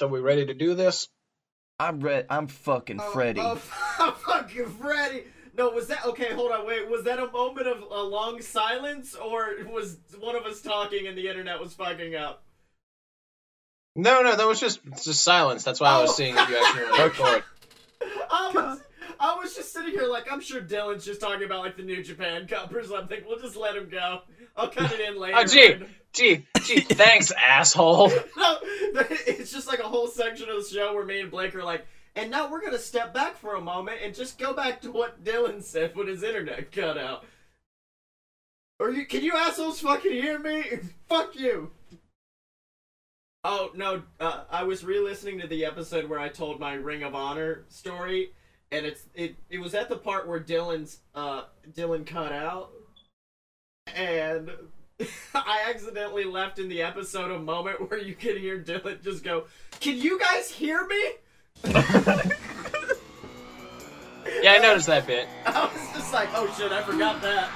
So we ready to do this? I'm red. I'm fucking Oh, Freddy. Oh, I'm fucking Freddy. No, was that okay? Hold on, wait. Was that a moment of a long silence, or was one of us talking and the internet was fucking up? No, no, that was just just silence. That's why I was Oh. seeing if you actually want to record. I was, just sitting here like I'm sure Dylan's just talking about like the New Japan Cup or something. We'll just let him go. I'll cut it in later. Oh, gee, gee, gee, thanks, asshole. No, it's just like a whole section of the show where me and Blake are like, and now we're gonna step back for a moment and just go back to what Dylan said when his internet cut out. Or you can you assholes fucking hear me? Fuck you. Oh no, uh, I was re-listening to the episode where I told my Ring of Honor story, and it's it it was at the part where Dylan's uh Dylan cut out, and I accidentally left in the episode a moment where you can hear Dylan just go, "Can you guys hear me?" Yeah, I noticed that bit. I was just like, "Oh shit, I forgot that."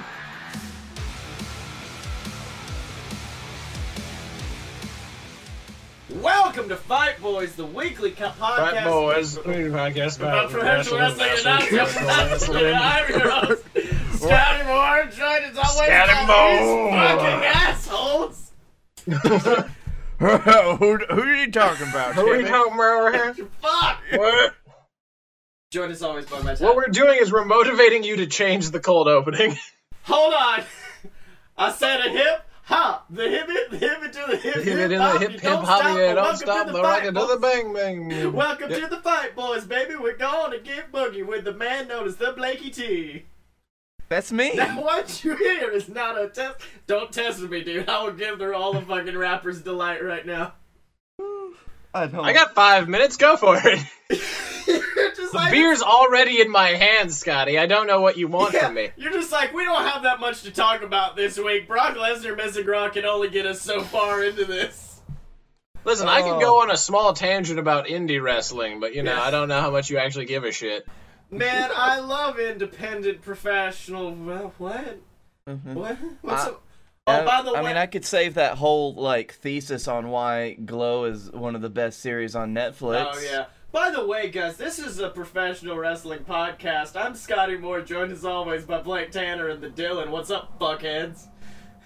Welcome to Fight Boys, the weekly co- podcast. Right, boys. Podcast About professional wrestling and not wrestling. I'm your host, Scotty Moore, joined as always Scotty by these fucking assholes. who, who are you talking about? Who are we Timmy? talking about here? Fuck! What? Joined as always by my What we're doing is we're motivating you to change the cold opening. Hold on. I said a hip hop. The hip the hip it to the hip Hip it in the hop. hip You hip hop, stop, yeah, don't welcome stop to the fight, rocket to the boys. bang bang. Welcome Yeah. to the fight, boys, baby. We're going to get boogie with the man known as the Blakey T. That's me. Now, what you hear is not a test. Don't test me, dude. I will give the all the fucking rappers delight right now. I don't. I got five minutes. Go for it. You're just The like, beer's already in my hands, Scotty. I don't know what you want Yeah, from me. You're just like, we don't have that much to talk about this week. Brock Lesnar missing Raw can only get us so far into this. Listen, I Oh. can go on a small tangent about indie wrestling, but you know, Yeah. I don't know how much you actually give a shit. Man, I love independent professional. Well, what? Mhm. What? What's I- up? Oh, by the I way, I mean, I could save that whole like thesis on why Glow is one of the best series on Netflix. Oh yeah. By the way, guys, this is a professional wrestling podcast. I'm Scotty Moore, joined as always by Blake Tanner and the Dylan. What's up, fuckheads?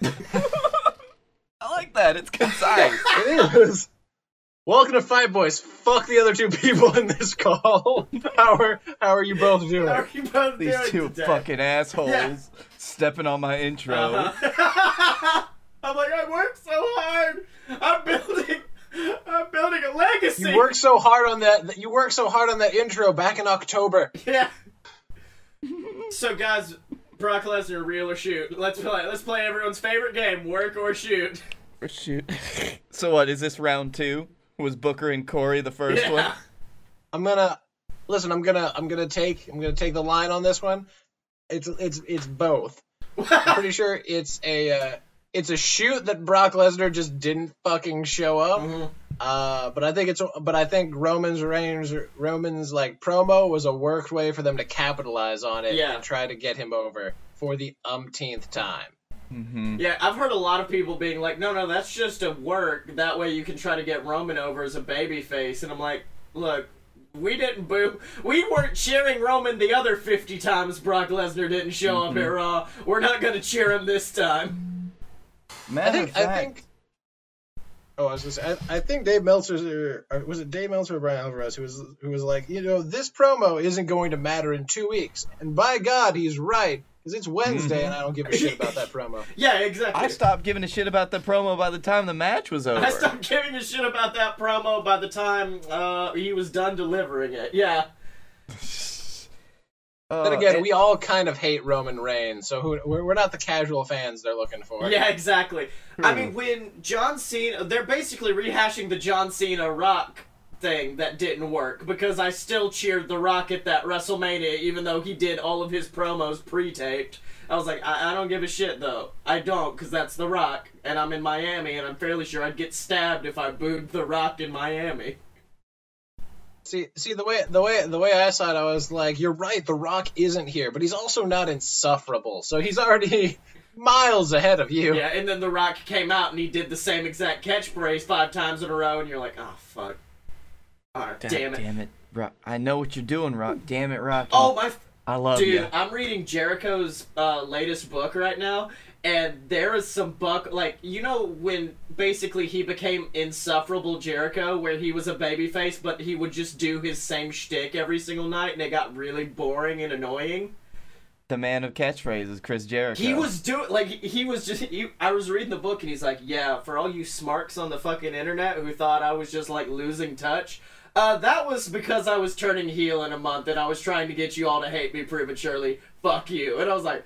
I like that. It's concise. It is. Welcome to Fight Boys. Fuck the other two people in this call. how are how are you both doing? How are you both These doing two today? fucking assholes Yeah. stepping on my intro. Uh-huh. I'm like, I worked so hard. I'm building. I'm building a legacy. You worked so hard on that. You worked so hard on that intro back in October. Yeah. so guys, Brock Lesnar, real or shoot? Let's play. Let's play everyone's favorite game: work or shoot. Or Shoot. so what is this round two? Was Booker and Corey the first Yeah. one? I'm gonna listen. I'm gonna I'm gonna take I'm gonna take the line on this one. It's it's it's both. I'm pretty sure it's a uh, it's a shoot that Brock Lesnar just didn't fucking show up. Mhm. Uh, but I think it's but I think Roman's Reigns Roman's like promo was a worked way for them to capitalize on it Yeah. and try to get him over for the umpteenth time. Mm-hmm. Yeah, I've heard a lot of people being like, "No, no, that's just a work. That way you can try to get Roman over as a baby face." And I'm like, "Look, we didn't boo. We weren't cheering Roman the other 50 times Brock Lesnar didn't show up at Raw. We're not gonna cheer him this time." I think of I think. Oh, I was gonna I, I think Dave Meltzer, was it Dave Meltzer or Bryan Alvarez, who was who was like, you know, this promo isn't going to matter in two weeks, and by God, he's right, because it's Wednesday, and I don't give a shit about that promo. Yeah, exactly. I stopped giving a shit about the promo by the time the match was over. I stopped giving a shit about that promo by the time uh, he was done delivering it. Yeah. Uh, then again, and- we all kind of hate Roman Reigns, so who, we're, we're not the casual fans they're looking for. Yeah, exactly. I Hmm. mean, when John Cena, they're basically rehashing the John Cena Rock thing that didn't work because I still cheered The Rock at that WrestleMania, even though he did all of his promos pre-taped. I was like, I, I don't give a shit though. I don't, because that's The Rock, and I'm in Miami, and I'm fairly sure I'd get stabbed if I booed The Rock in Miami. See, see the way the way the way I saw it, I was like, you're right. The Rock isn't here, but he's also not insufferable, so he's already miles ahead of you. Yeah, and then The Rock came out and he did the same exact catchphrase five times in a row, and you're like, oh fuck. Oh, God damn it. Damn it, Rock. I know what you're doing, Rock. Damn it, Rock! Oh my I love dude! you. I'm reading Jericho's uh, latest book right now, and there is some buck like you know when basically he became insufferable Jericho, where he was a babyface, but he would just do his same shtick every single night, and it got really boring and annoying. The man of catchphrases, Chris Jericho. He was doing like he was just. He, I was reading the book, and he's like, "Yeah, for all you smarks on the fucking internet who thought I was just like losing touch." Uh, that was because I was turning heel in a month and I was trying to get you all to hate me prematurely. Fuck you. And I was like,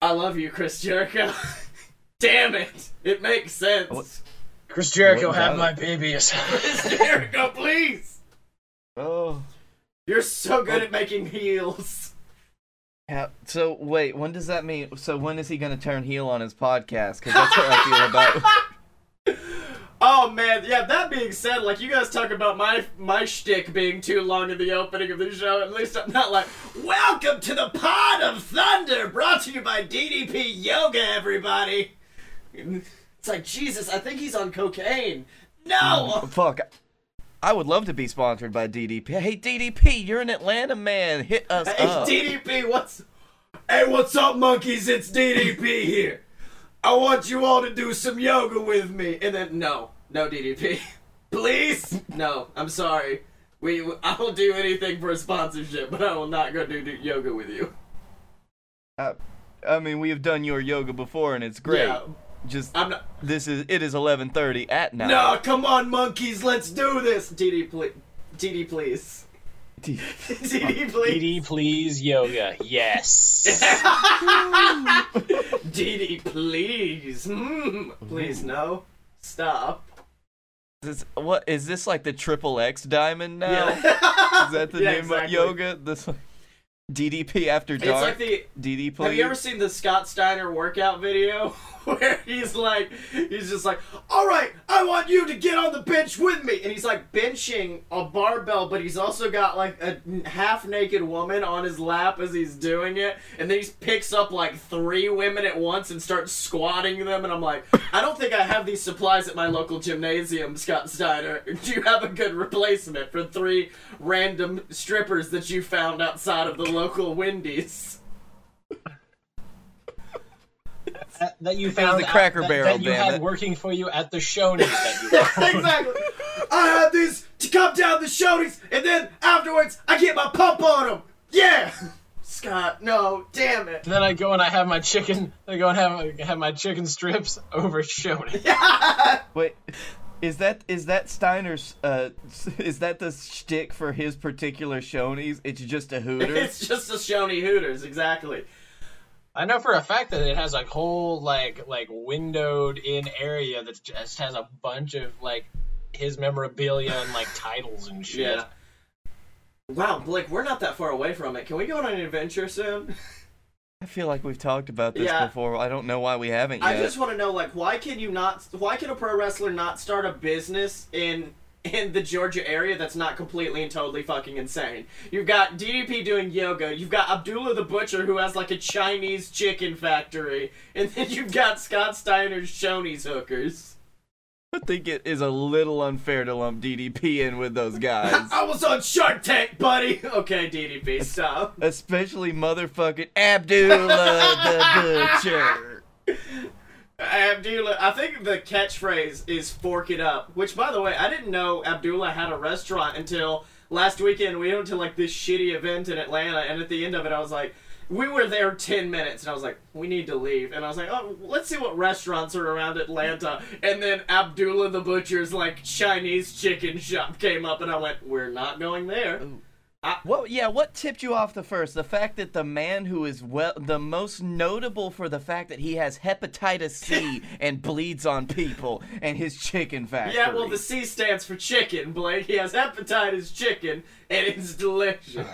I love you, Chris Jericho. Damn it. It makes sense. What- Chris Jericho, What have my it? babies. Chris Jericho, please. Oh. You're so good oh. at making heels. How, so wait, when does that mean? So when is he gonna turn heel on his podcast? Because that's how I feel about. Oh man, yeah. That being said, like you guys talk about my my shtick being too long in the opening of the show. At least I'm not like, "Welcome to the Pod of Thunder," brought to you by DDP Yoga. Everybody, it's like Jesus. I think he's on cocaine. No, mm, Fuck. I would love to be sponsored by DDP. Hey DDP, you're an Atlanta man. Hit us hey up. DDP, what's? Hey, what's up, monkeys? It's DDP here. I want you all to do some yoga with me. And then no, no DDP, please. No, I'm sorry. We I will do anything for a sponsorship, but I will not go do, do yoga with you. Uh, I mean, we have done your yoga before, and it's great. Yeah, Just I'm not. this is it is 11:30 at night. No, come on, monkeys, let's do this. DD, please. DD, please. D- DD, please. PD, please, yoga. Yes. DD, please. Mm, please, no. Stop. This, what is this like the triple X diamond now? Yeah. Is that the Yeah, name exactly. of yoga? This DDP after It's like the DD please. Have you ever seen the Scott Steiner workout video where he's like, he's just like, all right, I want you to get on the bench with me, and he's like benching a barbell, but he's also got like a half naked woman on his lap as he's doing it, and then he picks up like three women at once and starts squatting them, and I'm like, I don't think I have these supplies at my local gymnasium, Scott Steiner. Do you have a good replacement for three random strippers that you found outside of the local Wendy's? that, that you found the Cracker that, Barrel, that you damn had it. working for you at the Shoney's that you owned. exactly. I had these to come down the shoulders, and then afterwards I get my pump on them. Yeah. Scott, no, damn it. And then I go and I have my chicken. I go and have have my chicken strips over Shoney. Wait, is that is that Steiner's? Uh, is that the shtick for his particular Shoney's? It's just a Hooters. It's just a Shoney Hooters, exactly. I know for a fact that it has like whole like like windowed in area that just has a bunch of like his memorabilia and like titles and shit. Yeah. Wow, Blake, we're not that far away from it. Can we go on an adventure soon? I feel like we've talked about this Yeah. before. I don't know why we haven't yet. I just want to know, like, why can you not? Why can a pro wrestler not start a business in in the Georgia area that's not completely and totally fucking insane? You've got DDP doing yoga. You've got Abdullah the butcher who has like a Chinese chicken factory, and then you've got Scott Steiner's Shoney's hookers. I think it is a little unfair to lump DDP in with those guys. I was on Shark Tank, buddy. Okay, DDP, stop. Especially motherfucking Abdullah the Butcher. Abdullah, I think the catchphrase is "fork it up," which, by the way, I didn't know Abdullah had a restaurant until last weekend. We went to like this shitty event in Atlanta, and at the end of it, I was like, we were there ten minutes, and I was like, we need to leave, and I was like, oh, let's see what restaurants are around Atlanta, and then Abdullah the butcher's like Chinese chicken shop came up, and I went, we're not going there. What? Yeah. What tipped you off the first? The fact that the man who is well, the most notable for the fact that he has hepatitis C and bleeds on people, and his chicken factory. Yeah, well, the C stands for chicken, Blake. He has hepatitis chicken, and it's delicious.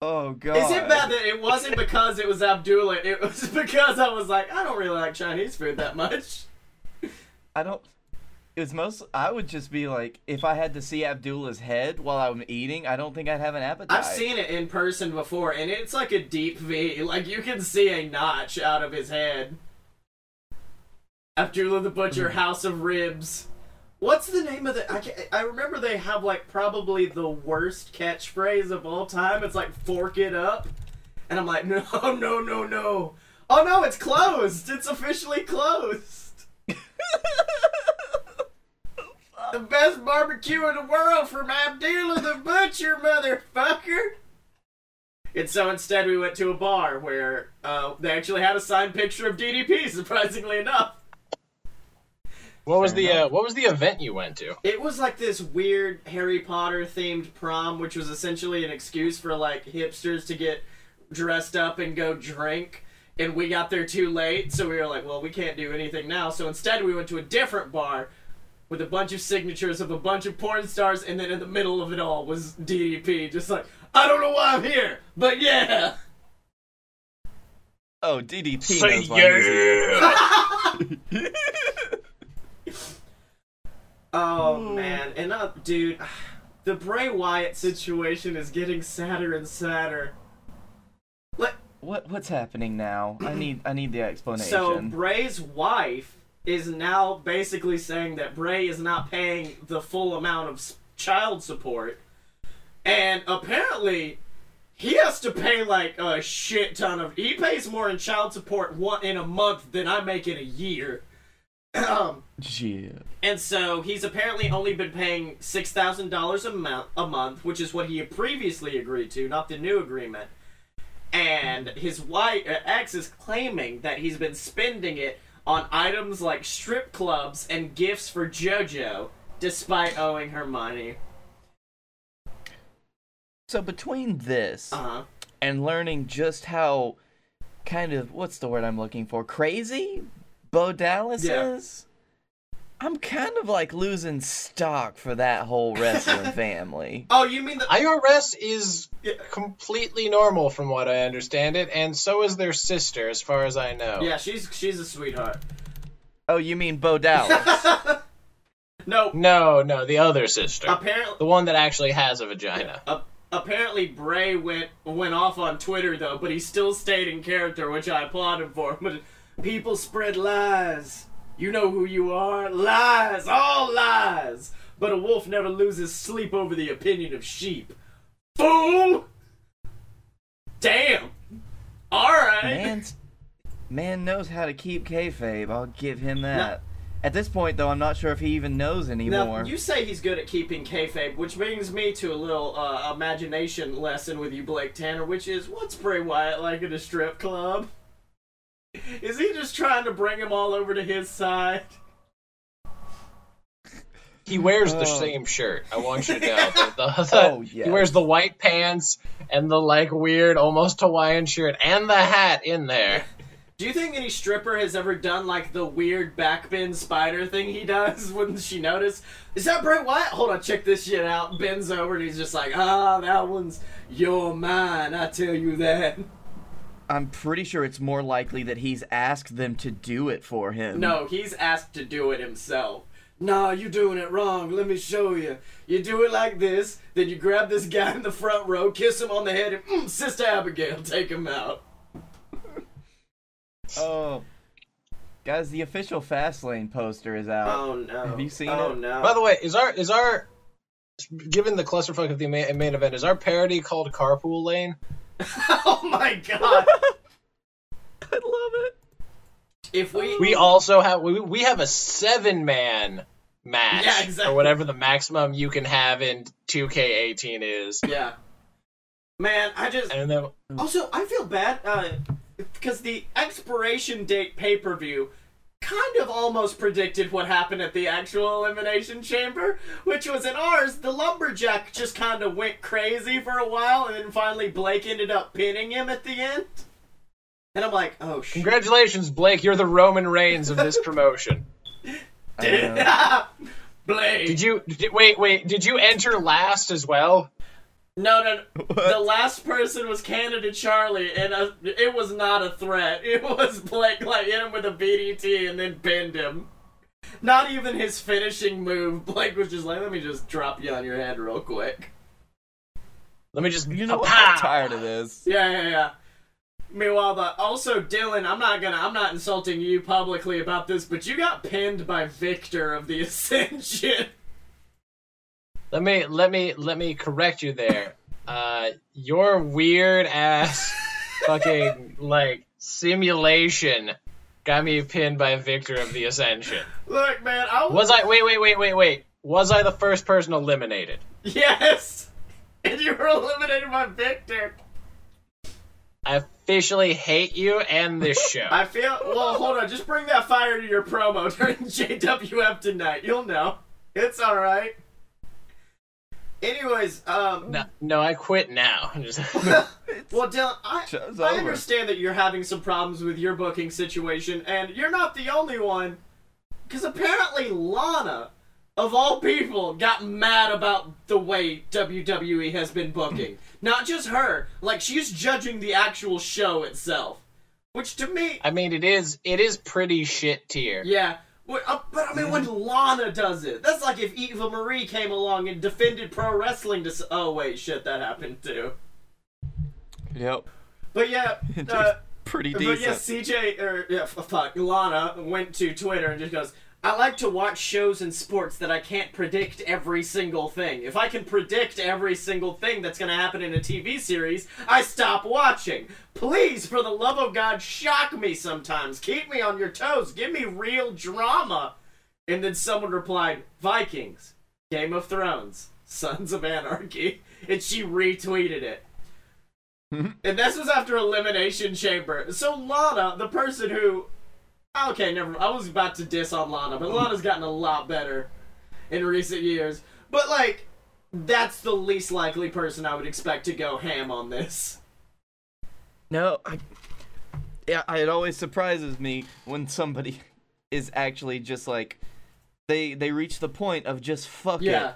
Oh god. Is it bad that it wasn't because it was Abdullah? It was because I was like, I don't really like Chinese food that much. I don't. It was most. I would just be like, if I had to see Abdullah's head while I'm eating, I don't think I'd have an appetite. I've seen it in person before, and it's like a deep V. Like you can see a notch out of his head. Abdullah the Butcher, hmm. House of Ribs. What's the name of the? I, can't, I remember they have like probably the worst catchphrase of all time. It's like "fork it up," and I'm like, no, no, no, no. Oh no, it's closed. It's officially closed. the best barbecue in the world from Abdullah the Butcher, motherfucker. And so instead, we went to a bar where uh, they actually had a signed picture of DDP. Surprisingly enough. What was the uh, what was the event you went to? It was like this weird Harry Potter themed prom, which was essentially an excuse for like hipsters to get dressed up and go drink. And we got there too late, so we were like, well, we can't do anything now. So instead, we went to a different bar with a bunch of signatures of a bunch of porn stars, and then in the middle of it all was DDP, just like, I don't know why I'm here, but yeah. Oh, DDP Say knows why he's here. Oh man, and uh, dude, the Bray Wyatt situation is getting sadder and sadder. Let, What what's happening now? I need I need the explanation. so Bray's wife is now basically saying that Bray is not paying the full amount of child support, and apparently he has to pay like a shit ton of. He pays more in child support one in a month than I make in a year. um. yeah. And so he's apparently only been paying six thousand dollars a month, a month, which is what he had previously agreed to, not the new agreement. And his wife, uh, ex, is claiming that he's been spending it on items like strip clubs and gifts for JoJo, despite owing her money. So between this Uh huh. and learning just how kind of what's the word I'm looking for? Crazy Bo Dallas Yeah. is? I'm kind of like losing stock for that whole wrestling family. Oh, you mean the? IRS is Yeah. completely normal from what I understand it, and so is their sister, as far as I know. Yeah, she's she's a sweetheart. Oh, you mean Bo Dallas? No, No, no, the other sister, apparently. the one that actually has a vagina. Uh, apparently Bray went went off on Twitter though, but he still stayed in character, which I applaud him for. But people spread lies. You know who you are. Lies, all lies. But a wolf never loses sleep over the opinion of sheep. Fool. Damn. All right. Man's, man knows how to keep kayfabe. I'll give him that. At this point, though, I'm not sure if he even knows anymore. Now, you say he's good at keeping kayfabe, which brings me to a little uh, imagination lesson with you, Blake Tanner, which is what's Bray Wyatt like at a strip club? Is he just trying to bring them all over to his side? He wears the Oh. same shirt. I want you to know. The, the- the- Oh, yes. He wears the white pants and the like weird, almost Hawaiian shirt, and the hat in there. Do you think any stripper has ever done like the weird backbend spider thing he does? Wouldn't she notice? Is that Bray Wyatt? Hold on, check this shit out. Bends over and he's just like, ah, that one's your mine. I tell you that. I'm pretty sure it's more likely that he's asked them to do it for him. No, he's asked to do it himself. Nah, you're doing it wrong. Let me show you. You do it like this, then you grab this guy in the front row, kiss him on the head, and mm, Sister Abigail, take him out. Oh. Guys, the official Fastlane poster is out. Oh no. Have you seen oh, it? no. By the way, is our is our given the clusterfuck of the main, main event, is our parody called Carpool Lane? oh my god. I love it. If we We also have we, we have a seven man match Yeah, exactly. or whatever the maximum you can have in 2K18 is. Yeah. Man, I just And then Also, I feel bad uh, because the expiration date pay per view kind of almost predicted what happened at the actual Elimination Chamber, which was in ours. The Lumberjack just kind of went crazy for a while, and then finally Blake ended up pinning him at the end. And I'm like, oh shit. congratulations, Blake, you're the Roman Reigns of this promotion. I know. Blake. Did you did, wait wait? Did you enter last as well? No, no, no. The last person was Canada Charlie, and uh, it was not a threat. It was Blake like hit him with a BDT and then pinned him. Not even his finishing move. Blake was just like, "Let me just drop you on your head real quick." Let me just You know what? I'm tired of this. Yeah, yeah, yeah. Meanwhile, the also Dylan, I'm not gonna, I'm not insulting you publicly about this, but you got pinned by Victor of the Ascension. Let me let me let me correct you there. Uh, your weird ass fucking like simulation got me pinned by Victor of the Ascension. Look, man, I Was I? Wait, wait, wait, wait, wait. Was I the first person eliminated? yes, and you were eliminated by Victor. I officially hate you and this show. I feel. Well, hold on, just bring that fire to your promo during JWF tonight. You'll know. It's all right. Anyways, um, no, no, I quit now. Well, Dylan, I, I understand that you're having some problems with your booking situation, and you're not the only one. Because apparently Lana, of all people, got mad about the way WWE has been booking. not just her, like she's judging the actual show itself. Which to me, I mean, it is it is pretty shit tier. yeah. But, uh, but I mean, when Lana does it, that's like if Eva Marie came along and defended pro wrestling to. s- Oh wait, shit, that happened too. Yep. But yeah, uh, pretty decent. But yeah, CJ or yeah, fuck, Lana went to Twitter and just goes, "I like to watch shows and sports that I can't predict every single thing. If I can predict every single thing that's going to happen in a TV series, I stop watching. Please, for the love of God, shock me sometimes. Keep me on your toes. Give me real drama." And then someone replied, "Vikings, Game of Thrones, Sons of Anarchy," and she retweeted it. And this was after Elimination Chamber. So Lana, the person who Okay, never I was about to diss on Lana, but Lana's gotten a lot better in recent years. But like that's the least likely person I would expect to go ham on this. No, I. Yeah, it always surprises me when somebody is actually just like, they they reach the point of just fuck Yeah.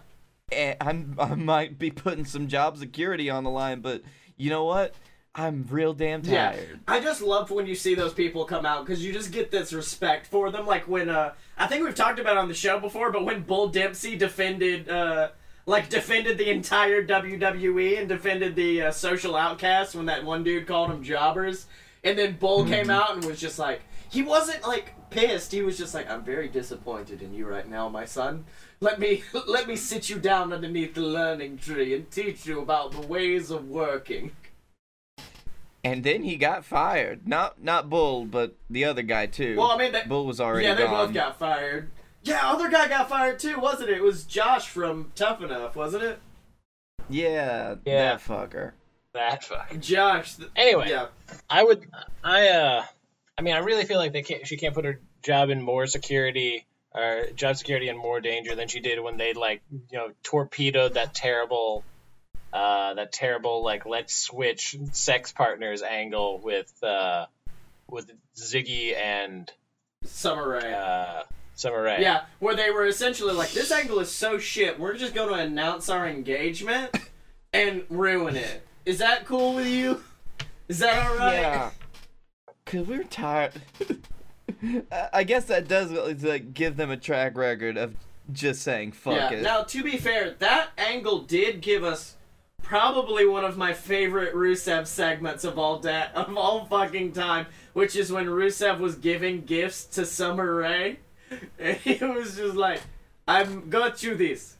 it. And I'm I might be putting some job security on the line, but you know what? I'm real damn tired. Yeah. I just love when you see those people come out because you just get this respect for them. Like when uh, I think we've talked about it on the show before, but when Bull Dempsey defended uh, like defended the entire WWE and defended the uh, social outcasts when that one dude called him jobbers, and then Bull came out and was just like he wasn't like pissed. He was just like I'm very disappointed in you right now, my son. Let me let me sit you down underneath the learning tree and teach you about the ways of working. And then he got fired. Not not Bull, but the other guy too. Well, I mean, that, Bull was already yeah, they gone. both got fired. Yeah, other guy got fired too, wasn't it? It was Josh from Tough Enough, wasn't it? Yeah, Yeah. that fucker. That fucker. Josh. th- Anyway, Yeah. I would, I uh, I mean, I really feel like they can't. She can't put her job in more security or job security in more danger than she did when they like, you know, torpedoed that terrible, uh, that terrible like let's switch sex partners angle with uh, with Ziggy and Summer Rae. uh, Summer Rae. yeah, where they were essentially like, this angle is so shit, we're just going to announce our engagement and ruin it. Is that cool with you? Is that alright? Yeah. Cause we're tired. I- I guess that does like give them a track record of just saying fuck yeah. it. Now, to be fair, that angle did give us probably one of my favorite Rusev segments of all da- of all fucking time, which is when Rusev was giving gifts to Summer Rae, and he was just like, "I've got you this.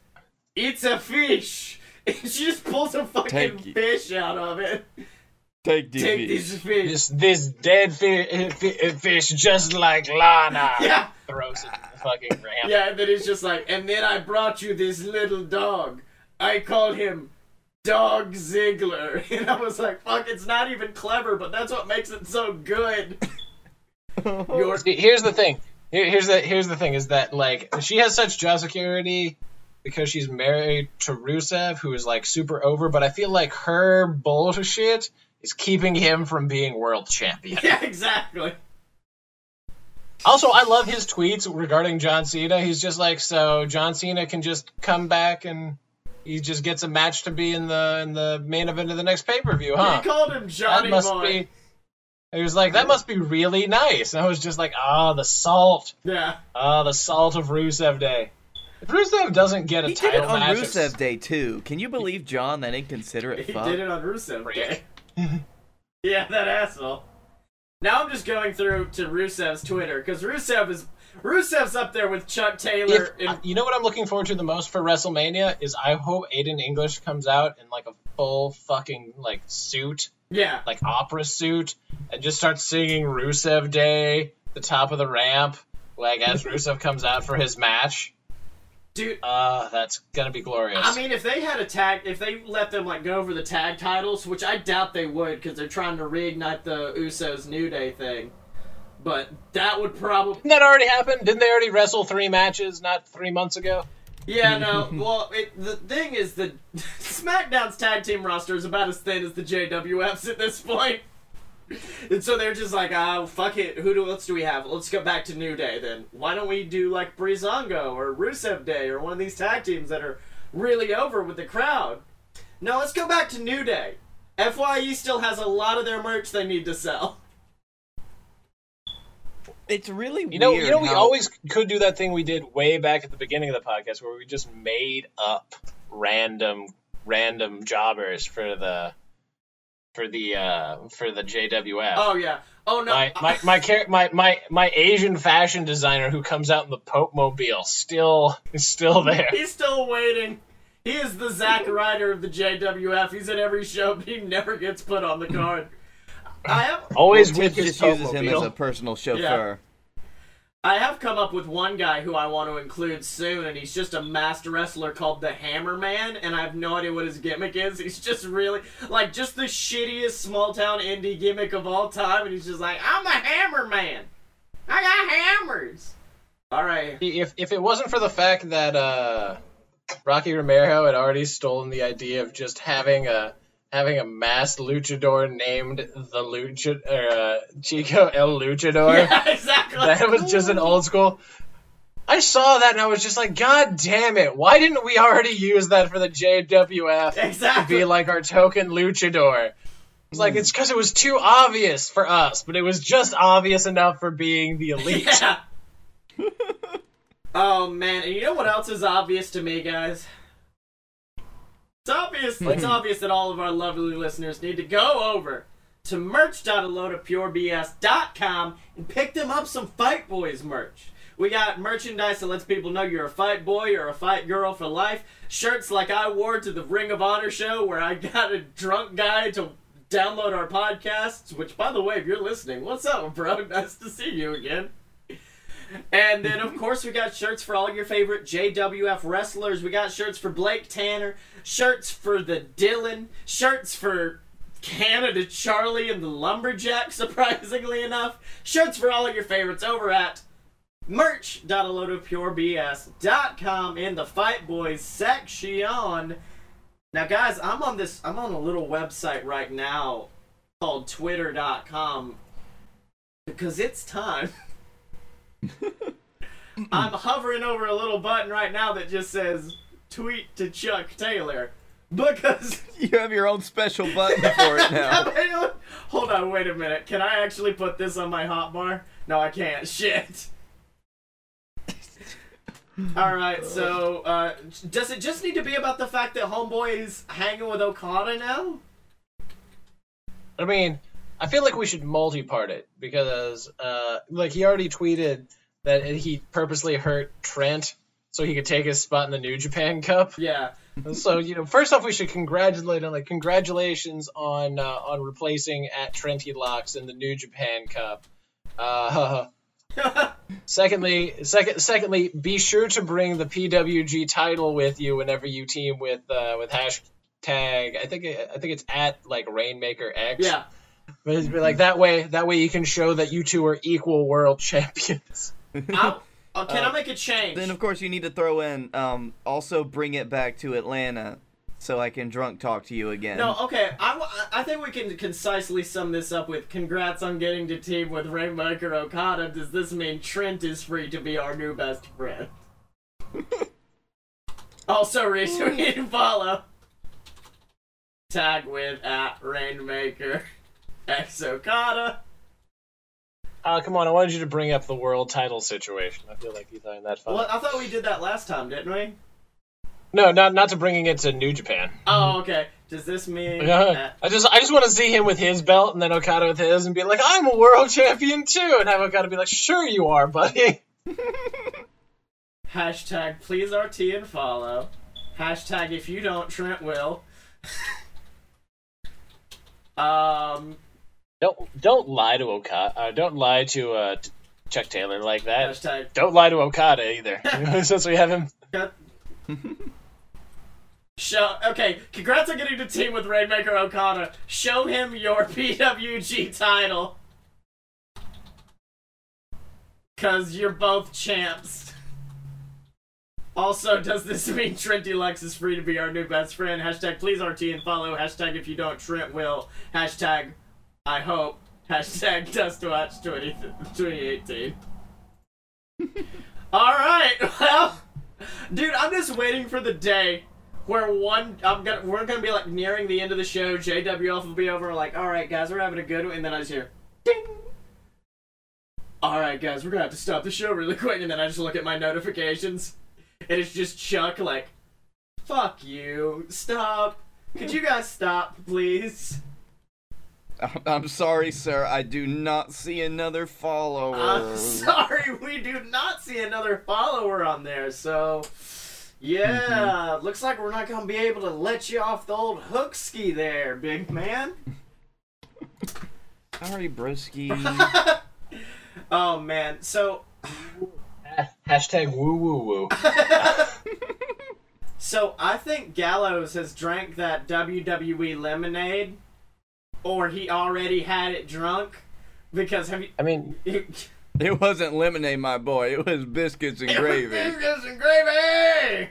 It's a fish." And she just pulls a fucking Thank you. fish out of it. Take DV. Take this fish. This this dead fi- fi- fish just like Lana. Yeah. Throws it in the fucking ramp. Yeah, and then he's just like, and then I brought you this little dog. I call him Dog Ziggler. And I was like, fuck, it's not even clever, but that's what makes it so good. Your See, here's the thing. Here, here's the here's the thing is that like she has such job security because she's married to Rusev, who is like super over. But I feel like her bullshit is keeping him from being world champion. Yeah, exactly. Also, I love his tweets regarding John Cena. He's just like, so John Cena can just come back and he just gets a match to be in the in the main event of the next pay per view, huh? He called him Johnny That must Boy. be. He was like, that must be really nice. And I was just like, ah, the salt. Yeah. Ah, the salt of Rusev Day. If Rusev doesn't get a He did it on match, it's- Rusev Day too. Can you believe John that inconsiderate He fuck? did it on Rusev Day. Yeah, that asshole. Now I'm just going through to Rusev's Twitter because Rusev is Rusev's up there with Chuck Taylor. If, and, you know what I'm looking forward to the most for WrestleMania is I hope Aiden English comes out in like a full fucking like suit, yeah, like opera suit, and just starts singing Rusev Day, the top of the ramp, like as Rusev comes out for his match. dude. Uh, that's gonna be glorious. I mean, if they had a tag, if they let them like go for the tag titles, which I doubt they would, because they're trying to reignite the Usos New Day thing. But that would probably, Didn't that already happen? Didn't they already wrestle three matches not three months ago? yeah, no. well, it, the thing is, the SmackDown's tag team roster is about as thin as the JWF's at this point. And so they're just like, oh, fuck it. Who do else do we have? Let's go back to New Day then. Why don't we do like Breezango or Rusev Day or one of these tag teams that are really over with the crowd? No, let's go back to New Day. FYE still has a lot of their merch they need to sell. It's really You know, weird. you know, we always could do that thing we did way back at the beginning of the podcast where we just made up random, random jobbers for the, for the, uh, for the JWF. Oh yeah. Oh no. my my my, char- my my my Asian fashion designer who comes out in the Pope Mobile still is still there. He's still waiting. He is the Zack Ryder of the JWF. He's at every show, but he never gets put on the card. I have Always Tiff with just uses him as a personal chauffeur. I have come up with one guy who I want to include soon, and he's just a master wrestler called the Hammer Man, and I have no idea what his gimmick is. He's just really like just the shittiest small town indie gimmick of all time, and he's just like, I'm the Hammer Man. I got hammers. All right. If if it wasn't for the fact that uh, Rocky Romero had already stolen the idea of just having a having a masked luchador named the Lucha or uh, Chico El Luchador. Yeah, exactly. that was just an old school. I saw that and I was just like, God damn it! Why didn't we already use that for the JWF exactly. to be like our token luchador? It's like it's because it was too obvious for us, but it was just obvious enough for being the elite. Yeah. oh man, and you know what else is obvious to me, guys? It's obvious. Hmm. it's obvious that all of our lovely listeners need to go over to merch.alodapurebs.com and pick them up some Fight Boys merch. We got merchandise that lets people know you're a fight boy or a fight girl for life. Shirts like I wore to the Ring of Honor show where I got a drunk guy to download our podcasts. Which, by the way, if you're listening, what's up, bro? Nice to see you again. And then, of course, we got shirts for all your favorite JWF wrestlers. We got shirts for Blake Tanner, shirts for the Dylan, shirts for Canada Charlie and the Lumberjack, surprisingly enough. Shirts for all of your favorites over at merch.alodapurebs.com in the Fight Boys section. Now, guys, I'm on this, I'm on a little website right now called twitter.com because it's time. I'm hovering over a little button right now that just says tweet to Chuck Taylor. Because You have your own special button for it now. hold on wait a minute. Can I actually put this on my hotbar no I can't. Shit. All right so uh, does it just need to be about the fact that homeboy is hanging with Okada now? I mean, I feel like we should multi-part it because, uh, like he already tweeted that he purposely hurt Trent so he could take his spot in the New Japan Cup. yeah So you know, first off, we should congratulate him. Like, congratulations on uh, on replacing at Trenty Locks in the New Japan Cup. Uh, secondly, second, secondly, be sure to bring the PWG title with you whenever you team with uh, with hashtag. I think I think it's at like Rainmaker X. yeah But it's like that way, that way you can show that you two are equal world champions. I'm, uh, can I make a change Then of course you need to throw in um also bring it back to Atlanta so I can drunk talk to you again. No, okay. I, I think we can concisely sum this up with congrats on getting to team with Rainmaker Okada. Does this mean Trent is free to be our new best friend? also, retweet and follow. Tag with at Rainmaker X Okada. Uh, come on, I wanted you to bring up the world title situation. I feel like you find that fun. Well, I thought we did that last time, didn't we? No, not not to bringing it to New Japan. Oh, okay. Does this mean? Yeah. I just I just want to see him with his belt and then Okada with his and be like, I'm a world champion too, and have Okada be like, Sure you are, buddy. Hashtag please RT and follow. Hashtag if you don't, Trent will. um. Don't don't lie to Okada. Uh, don't lie to uh, Chuck Taylor like that. Hashtag. Don't lie to Okada either. Since we have him. Show okay. Congrats on getting to team with Rainmaker Okada. Show him your PWG title. Cause you're both champs. Also, does this mean Trent Deluxe is free to be our new best friend? Hashtag please RT and follow. Hashtag if you don't, Trent will. Hashtag I hope. Hashtag Dustwatch 20, 2018. Alright, well, dude, I'm just waiting for the day where one I'm gonna we're gonna be like nearing the end of the show. JWF will be over. Like, all right, guys, we're having a good one, and then I just hear, ding. All right, guys, we're gonna have to stop the show really quick, and then I just look at my notifications, and it's just Chuck like, fuck you, stop. Could you guys stop, please? I'm sorry, sir. I do not see another follower. I'm sorry, we do not see another follower on there, so. Yeah, mm-hmm. looks like we're not gonna be able to let you off the old hook ski there, big man. Sorry, broski. oh man, so Hashtag woo woo woo. so I think Gallows has drank that WWE lemonade, or he already had it drunk. Because have you? I mean, it wasn't lemonade, my boy. It was biscuits and gravy. biscuits and gravy.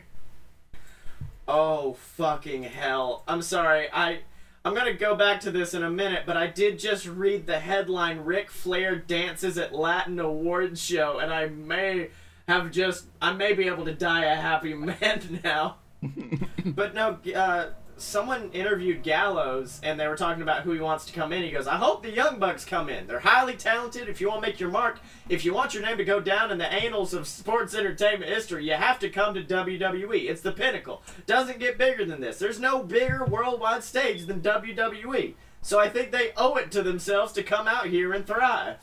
Oh fucking hell! I'm sorry. I I'm gonna go back to this in a minute, but I did just read the headline: Ric Flair dances at Latin awards show, and I may have just I may be able to die a happy man now. but no, uh, someone interviewed Gallows, and they were talking about who he wants to come in. He goes, "I hope the Young Bucks come in. They're highly talented. If you want to make your mark, if you want your name to go down in the annals of sports entertainment history, you have to come to WWE. It's the pinnacle. Doesn't get bigger than this. There's no bigger worldwide stage than WWE. So I think they owe it to themselves to come out here and thrive."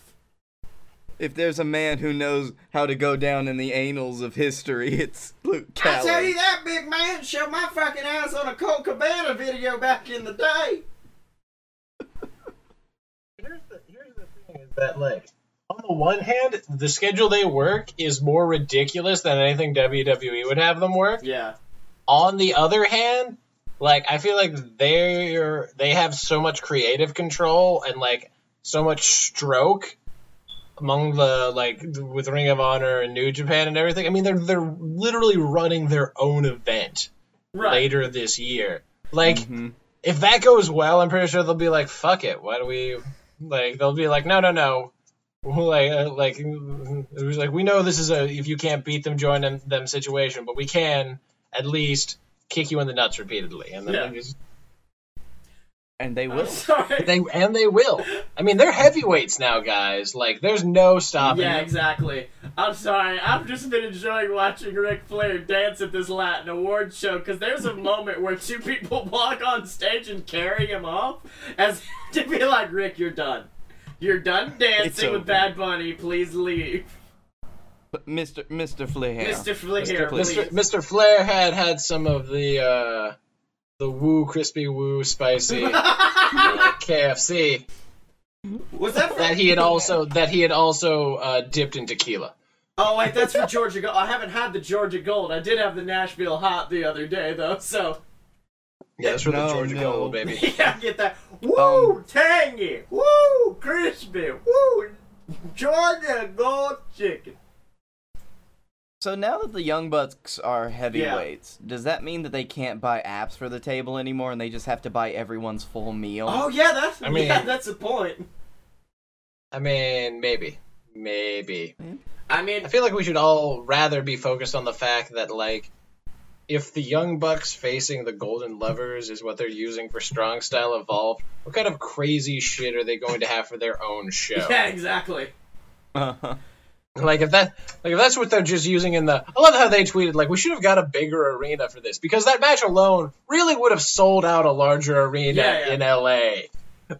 If there's a man who knows how to go down in the annals of history, it's Luke Gallows. I tell you that, big man, showed my fucking ass on a Colt Cabana video back in the day. here's the here's the thing is that like on the one hand, the schedule they work is more ridiculous than anything WWE would have them work. Yeah. On the other hand, like I feel like they're they have so much creative control and like so much stroke among the like with Ring of Honor and New Japan and everything. I mean, they're they're literally running their own event Right. later this year. Like, Mhm. if that goes well, I'm pretty sure they'll be like, "Fuck it, why do we?" Like, they'll be like, "No, no, no." Like, uh, like, it was like we know this is a if you can't beat them, join them, them situation, but we can at least kick you in the nuts repeatedly, and then Yeah. just And they will. sorry. they and they will. I mean, they're heavyweights now, guys. Like, there's no stopping. Yeah, them. exactly. I'm sorry. I've just been enjoying watching Ric Flair dance at this Latin awards show because there's a moment where two people walk on stage and carry him off as to be like, Rick, you're done. You're done dancing with. Bad Bunny. Please leave. But Mr. Mr. Flair. Mr. Flair, please. Mr. Mr. Flair had had some of the uh, the woo crispy woo spicy KFC Was that for... that he had also that he had also uh, dipped in tequila. Oh, wait, that's for Georgia Gold. I haven't had the Georgia Gold. I did have the Nashville Hot the other day, though, so... Yeah, that's for the Georgia no. Gold, baby. yeah, get that. Woo, Um, tangy. Woo, crispy. Woo, Georgia gold chicken. So now that the Young Bucks are heavyweights, does that mean that they can't buy apps for the table anymore and they just have to buy everyone's full meal? Oh yeah, that's I mean- yeah, that's the point. I mean, maybe, maybe. I mean, I feel like we should all rather be focused on the fact that like. If the Young Bucks facing the Golden Lovers is what they're using for Strong Style Evolved, what kind of crazy shit are they going to have for their own show? yeah, exactly. Uh-huh. Like if that, like if that's what they're just using in the. I love how they tweeted like we should have got a bigger arena for this because that match alone really would have sold out a larger arena Yeah, yeah. in LA.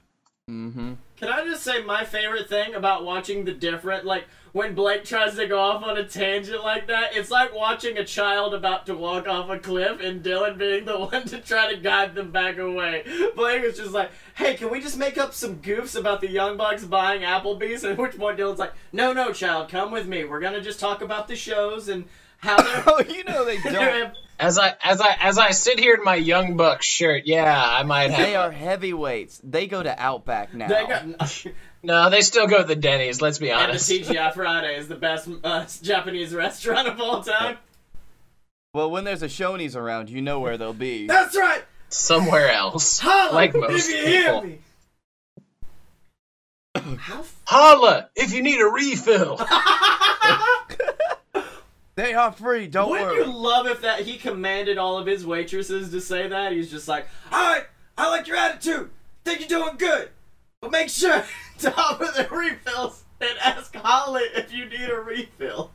Mm-hmm. Can I just say my favorite thing about watching the different, like when Blake tries to go off on a tangent like that, it's like watching a child about to walk off a cliff and Dylan being the one to try to guide them back away. Blake was just like, "Hey, can we just make up some goofs about the Young Bucks buying Applebee's?" And at which point Dylan's like, "No, no, child, come with me. We're gonna just talk about the shows and how they're." Oh, you know they don't. As I as I as I sit here in my Young Bucks shirt, yeah, I might have. They are heavyweights. They go to Outback now. They got, No, they still go to the Denny's. Let's be honest. and the honest. TGI Friday is the best uh, Japanese restaurant of all time. well, when there's a Shoney's around, you know where they'll be. That's right. Somewhere else, Holla like most if you hear people. me. How Holla if you need a refill. They are free. Don't Wouldn't worry. you love if that he commanded all of his waitresses to say that? He's just like, "Alright, I like your attitude. Think you're doing good. But make sure to offer the refills and ask Holly if you need a refill.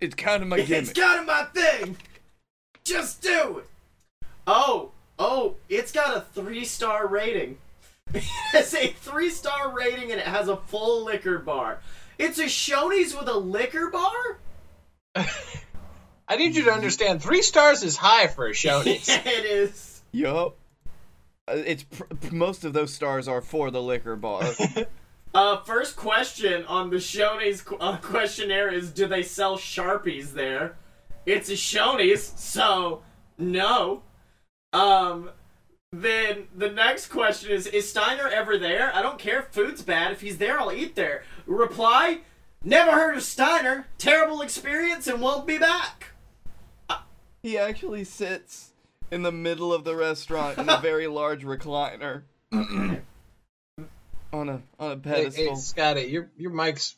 It's kind of my gimmick. It's kind of my thing. Just do it. Oh, oh, it's got a three star rating. It's a three star rating and it has a full liquor bar. It's a Shoney's with a liquor bar? I need you to understand. Three stars is high for a Shoney's. yeah, it is. Yup. Uh, It's pr- pr- most of those stars are for the liquor bar. Uh, first question on the Shoney's qu- uh, questionnaire is Do they sell Sharpies there? It's a Shoney's, so no. Um, then the next question is Is Steiner ever there? I don't care if food's bad. If he's there, I'll eat there. Reply Never heard of Steiner. Terrible experience and won't be back. he actually sits in the middle of the restaurant in a very large recliner. on a on a pedestal. hey, Scotty, your your mic's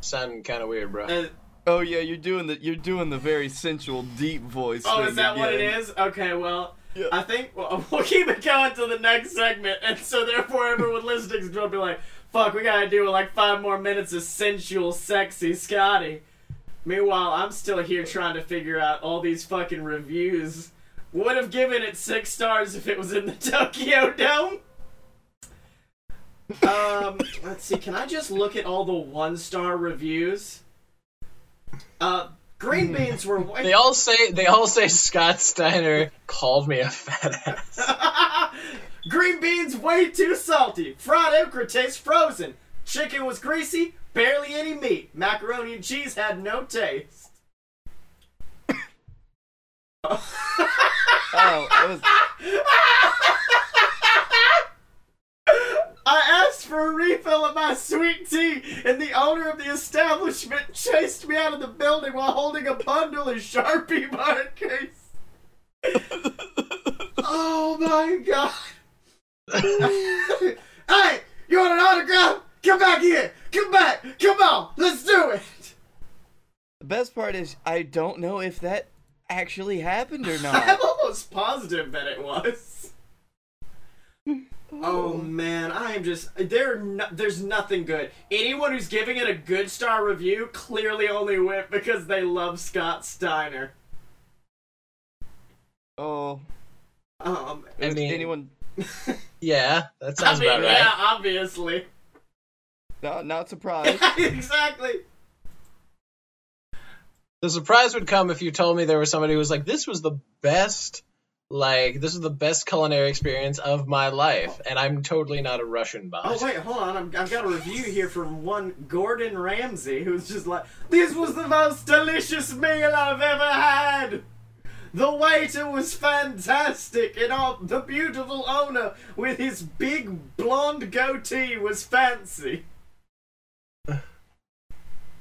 sounding kind of weird, bro. Uh, Oh yeah, you're doing the you're doing the very sensual deep voice. Oh, thing is that what it is? Okay, well, Yeah. I think well, we'll keep it going to the next segment, and so therefore everyone listening is going to be like, "Fuck, we gotta do like five more minutes of sensual, sexy Scotty." Meanwhile, I'm still here trying to figure out all these fucking reviews. Would have given it six stars if it was in the Tokyo Dome. Um, let's see. Can I just look at all the one-star reviews? Uh, green beans were way They all say they all say Scott Steiner called me a fat ass. Green beans way too salty. Fried okra tastes frozen. Chicken was greasy, barely any meat. Macaroni and cheese had no taste. Oh, it was, I asked for a refill of my sweet tea, and the owner of the establishment chased me out of the building while holding a bundle of Sharpie case. oh my god. hey, you want an autograph? Come back here. Come back. Come on. Let's do it. the best part is I don't know if that actually happened or not. I'm almost positive that it was. Oh man, I am just there. No, there's nothing good. Anyone who's giving it a good star review clearly only went because they love Scott Steiner. oh, Um, I mean- anyone? Yeah, that I sounds mean, about right. yeah, obviously, Not not surprised. exactly. The surprise would come if you told me there was somebody who was like, "This was the best, like this is the best culinary experience of my life," and I'm totally not a Russian bot. Oh wait, hold on. I'm, I've got a review here from one Gordon Ramsay, who's just like, "This was the most delicious meal I've ever had." The waiter was fantastic, and our, the beautiful owner with his big blonde goatee was fancy.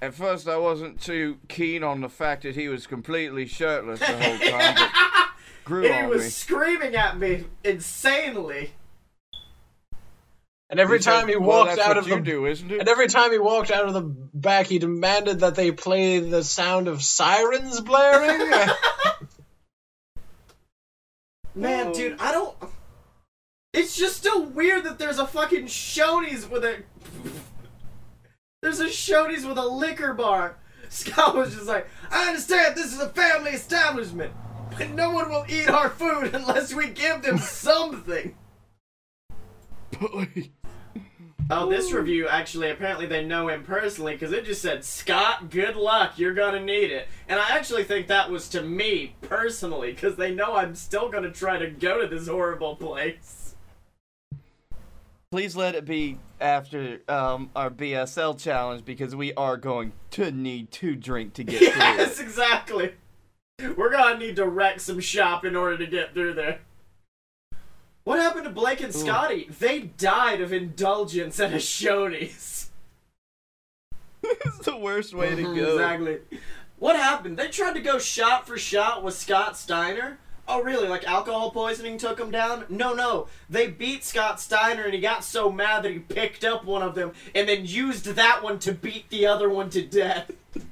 At first, I wasn't too keen on the fact that he was completely shirtless the whole time, but grew he on was me. screaming at me insanely. And every He said, time he well, walked that's out of the do, isn't it? and every time he walked out of the back, he demanded that they play the sound of sirens blaring. Man, dude, I don't. It's just still weird that there's a fucking Shoney's with a There's a Shoney's with a liquor bar. Scott was just like, I understand this is a family establishment, but no one will eat our food unless we give them something. Oh, this review actually, apparently they know him personally because it just said, Scott, good luck, you're gonna need it. And I actually think that was to me personally because they know I'm still gonna try to go to this horrible place. Please let it be after um, our BSL challenge because we are going to need to drink to get through Yes, exactly. We're gonna need to wreck some shop in order to get through there. What happened to Blake and Scotty? They died of indulgence at a Shoney's. it's the worst way to Mhm, go. Exactly. What happened? They tried to go shot for shot with Scott Steiner. Oh, really? Like alcohol poisoning took him down? No, no. They beat Scott Steiner and he got so mad that he picked up one of them and then used that one to beat the other one to death.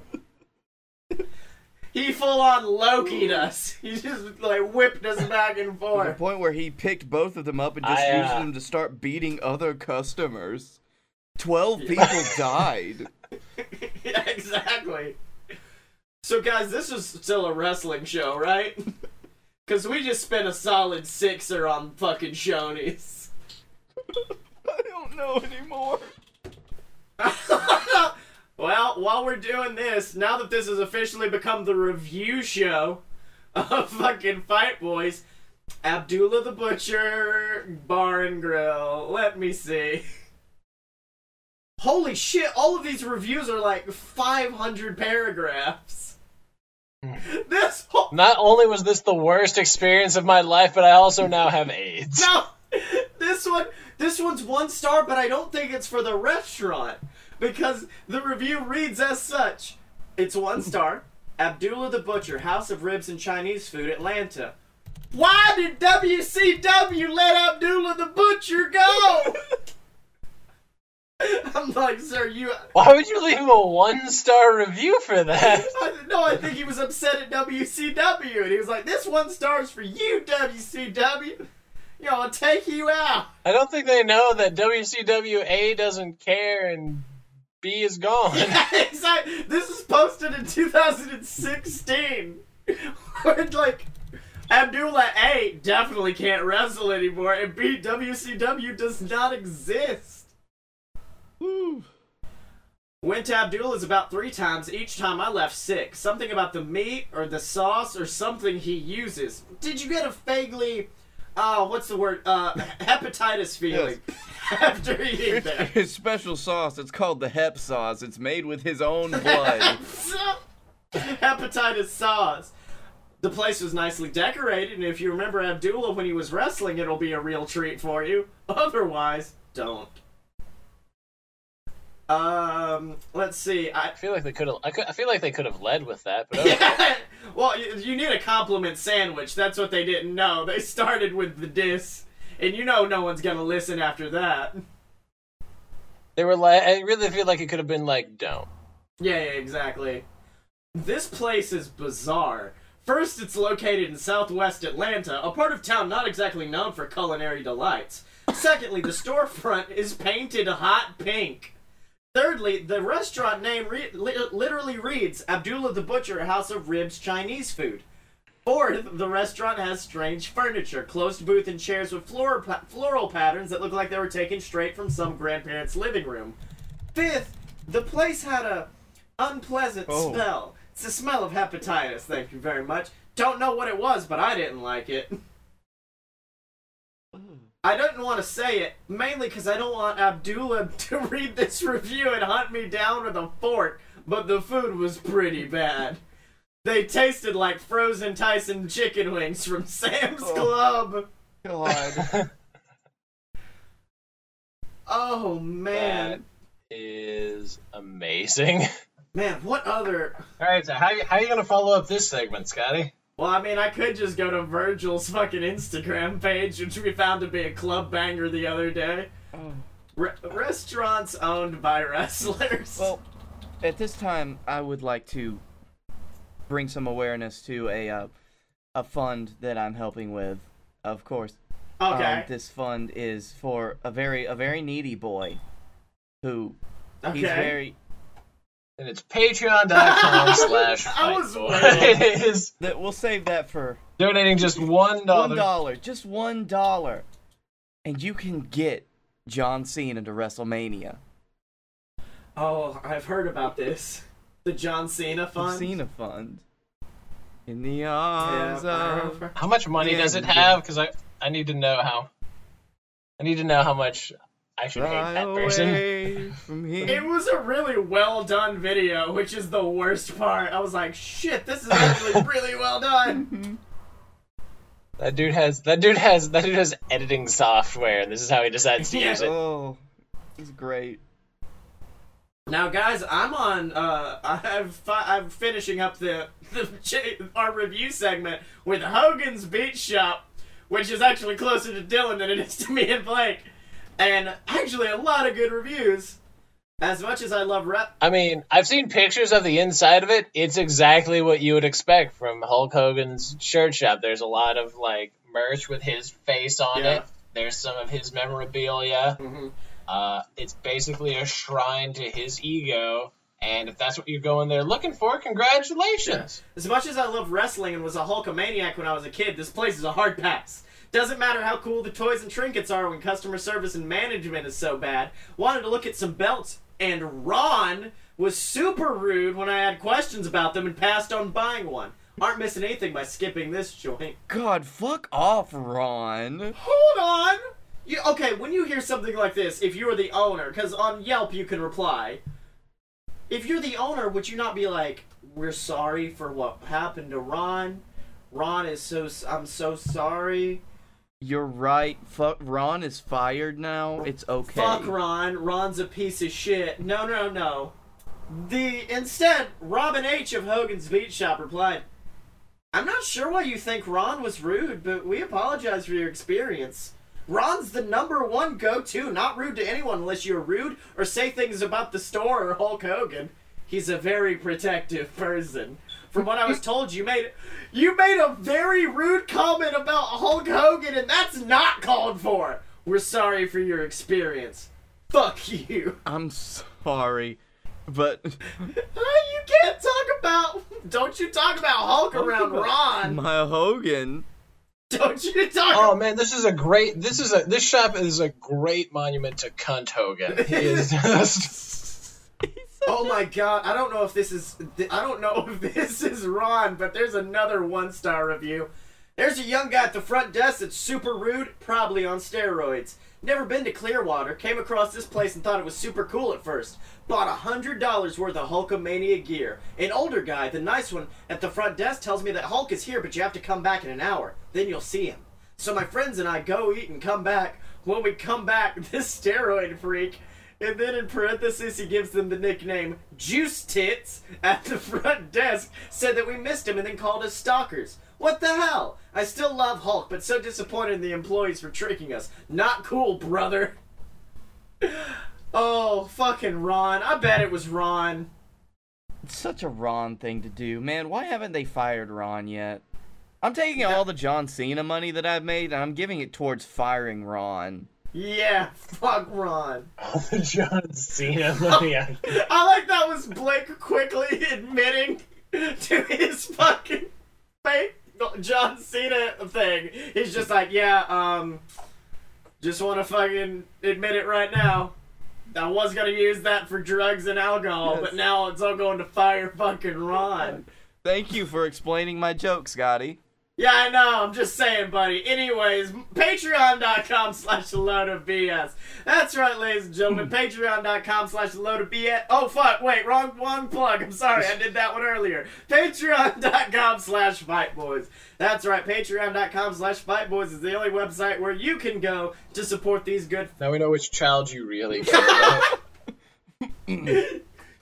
he full on Loki'd us. He just like whipped us back and forth. To the point where he picked both of them up and just I, used uh, them to start beating other customers. Twelve people died. yeah, exactly. So, guys, this is still a wrestling show, right? Because we just spent a solid sixer on fucking Shoney's. I don't know anymore. Well, while we're doing this, now that this has officially become the review show of fucking Fight Boys, Abdullah the Butcher Bar and Grill. Let me see. Holy shit, all of these reviews are like 500 paragraphs. Hmm. This whole. Not only was this the worst experience of my life, but I also now have AIDS. No! This one. This one's one star, but I don't think it's for the restaurant. Because the review reads as such It's one star. Abdullah the Butcher, House of Ribs and Chinese Food, Atlanta. Why did WCW let Abdullah the Butcher go? I'm like, sir, you. Why would you leave him a one star review for that? I, no, I think he was upset at WCW, and he was like, "This one star's for you, WCW. You know, I'll take you out." I don't think they know that WCWA doesn't care and B is gone. exactly. This is posted in 2016. Where like Abdullah A definitely can't wrestle anymore, and B WCW does not exist. Woo. Went to Abdullah's about three times. Each time I left sick. Something about the meat or the sauce or something he uses. Did you get a vaguely, uh, what's the word? Uh, hepatitis feeling after eating there? His special sauce, it's called the Hep sauce. It's made with his own blood. hepatitis sauce. The place was nicely decorated, and if you remember Abdullah when he was wrestling, it'll be a real treat for you. Otherwise, don't. Um, let's see. I I feel like they could have. I, I feel like they could have led with that, but okay. yeah. Well, you, you need a compliment sandwich. That's what they didn't know. They started with the diss, and you know no one's gonna listen after that. they were like. I really feel like it could have been like, don't. Yeah, yeah, exactly. This place is bizarre. First, it's located in southwest Atlanta, a part of town not exactly known for culinary delights. Secondly, the storefront is painted hot pink. Thirdly, the restaurant name re- li- literally reads Abdullah the Butcher House of Ribs Chinese Food. Fourth, the restaurant has strange furniture, closed booth and chairs with floral, pa- floral patterns that look like they were taken straight from some grandparent's living room. Fifth, the place had a unpleasant Oh. smell. It's the smell of hepatitis, thank you very much. Don't know what it was, but I didn't like it. I don't want to say it, mainly because I don't want Abdullah to read this review and hunt me down with a fork, but the food was pretty bad. They tasted like frozen Tyson chicken wings from Sam's Oh. Club. God. Oh, man. Is amazing. Man, what other. All right, so how how are you gonna follow up this segment, Scotty? Well, I mean, I could just go to Virgil's fucking Instagram page, which we found to be a club banger the other day. Oh. Re- restaurants owned by wrestlers. Well, at this time, I would like to bring some awareness to a uh, a fund that I'm helping with. Of course, okay. um, this fund is for a very a very needy boy who Okay. He's very. And it's patreon.com slash I was waiting. It is That we'll save that for donating just one one dollar. dollar, just one dollar, and you can get John Cena to WrestleMania. Oh, I've heard about this. The John Cena fund. The fund. Cena Fund. In the arms Yeah, of. How much money does it have? Because I I need to know how. I need to know how much I should hate that person. away from It was a really well done video, which is the worst part. I was like, shit, this is actually really well done. That dude has that dude has that dude has editing software, and this is how he decides to Yeah. use it. Oh, it's great. Now, guys, I'm on. Uh, I've fi- I'm finishing up the, the ch- our review segment with Hogan's Beach Shop, which is actually closer to Dylan than it is to me and Blake, and actually a lot of good reviews. As much as I love rep, I mean, I've seen pictures of the inside of it. It's exactly what you would expect from Hulk Hogan's shirt shop. There's a lot of like merch with his face on Yeah. it. There's some of his memorabilia. Mhm. Uh, it's basically a shrine to his ego. And if that's what you're going there looking for, congratulations. As much as I love wrestling and was a Hulkamaniac when I was a kid, this place is a hard pass. Doesn't matter how cool the toys and trinkets are when customer service and management is so bad. Wanted to look at some belts, and Ron was super rude when I had questions about them and passed on buying one. Aren't missing anything by skipping this joint. God, fuck off, Ron. Hold on! You, okay, when you hear something like this, if you're the owner, because on Yelp you can reply. If you're the owner, would you not be like, "We're sorry for what happened to Ron. Ron is so. I'm so sorry. You're right. Fuck. Ron is fired now. It's okay. Fuck Ron. Ron's a piece of shit." No, no, no. The instead, Robin H of Hogan's Beach Shop replied, "I'm not sure why you think Ron was rude, but we apologize for your experience." Ron's the number one go-to, not rude to anyone unless you're rude or say things about the store or Hulk Hogan. He's a very protective person. From what I was told, you made you made a very rude comment about Hulk Hogan, and that's not called for. We're sorry for your experience. Fuck you. I'm sorry, but you can't talk about. Don't you talk about Hulk around Ron? my Hogan. Don't you talk. Oh man, this is a great. This is a. This shop is a great monument to cunt Hogan. He is just. Oh my god, I don't know if this is I don't know if this is Ron, but there's another one star review. There's a young guy at the front desk that's super rude, probably on steroids. Never been to Clearwater, came across this place and thought it was super cool at first. Bought a hundred dollars worth of Hulkamania gear. An older guy, the nice one, at the front desk tells me that Hulk is here, but you have to come back in an hour. Then you'll see him. So my friends and I go eat and come back. When we come back, this steroid freak and then in parentheses, he gives them the nickname Juice Tits at the front desk, said that we missed him and then called us stalkers. What the hell? I still love Hulk, but so disappointed in the employees for tricking us. Not cool, brother. Oh, fucking Ron. I bet it was Ron. It's such a Ron thing to do, man. Why haven't they fired Ron yet? I'm taking all the John Cena money that I've made and I'm giving it towards firing Ron. Yeah, fuck Ron. All the John Cena money. I- I like that was Blake quickly admitting to his fucking fake John Cena thing. He's just like, yeah, um, just want to fucking admit it right now. I was gonna use that for drugs and alcohol, Yes. but now it's all going to fire fucking Ron. Thank you for explaining my joke, Scotty. Yeah, I know. I'm just saying, buddy. Anyways, patreon.com slash a load of BS. That's right, ladies and gentlemen. Hmm. patreon.com slash a load of BS. Oh, fuck. Wait, wrong, wrong plug. I'm sorry. I did that one earlier. Patreon.com slash Fight Boys. That's right. Patreon.com slash Fight Boys is the only website where you can go to support these good. now we know which child you really.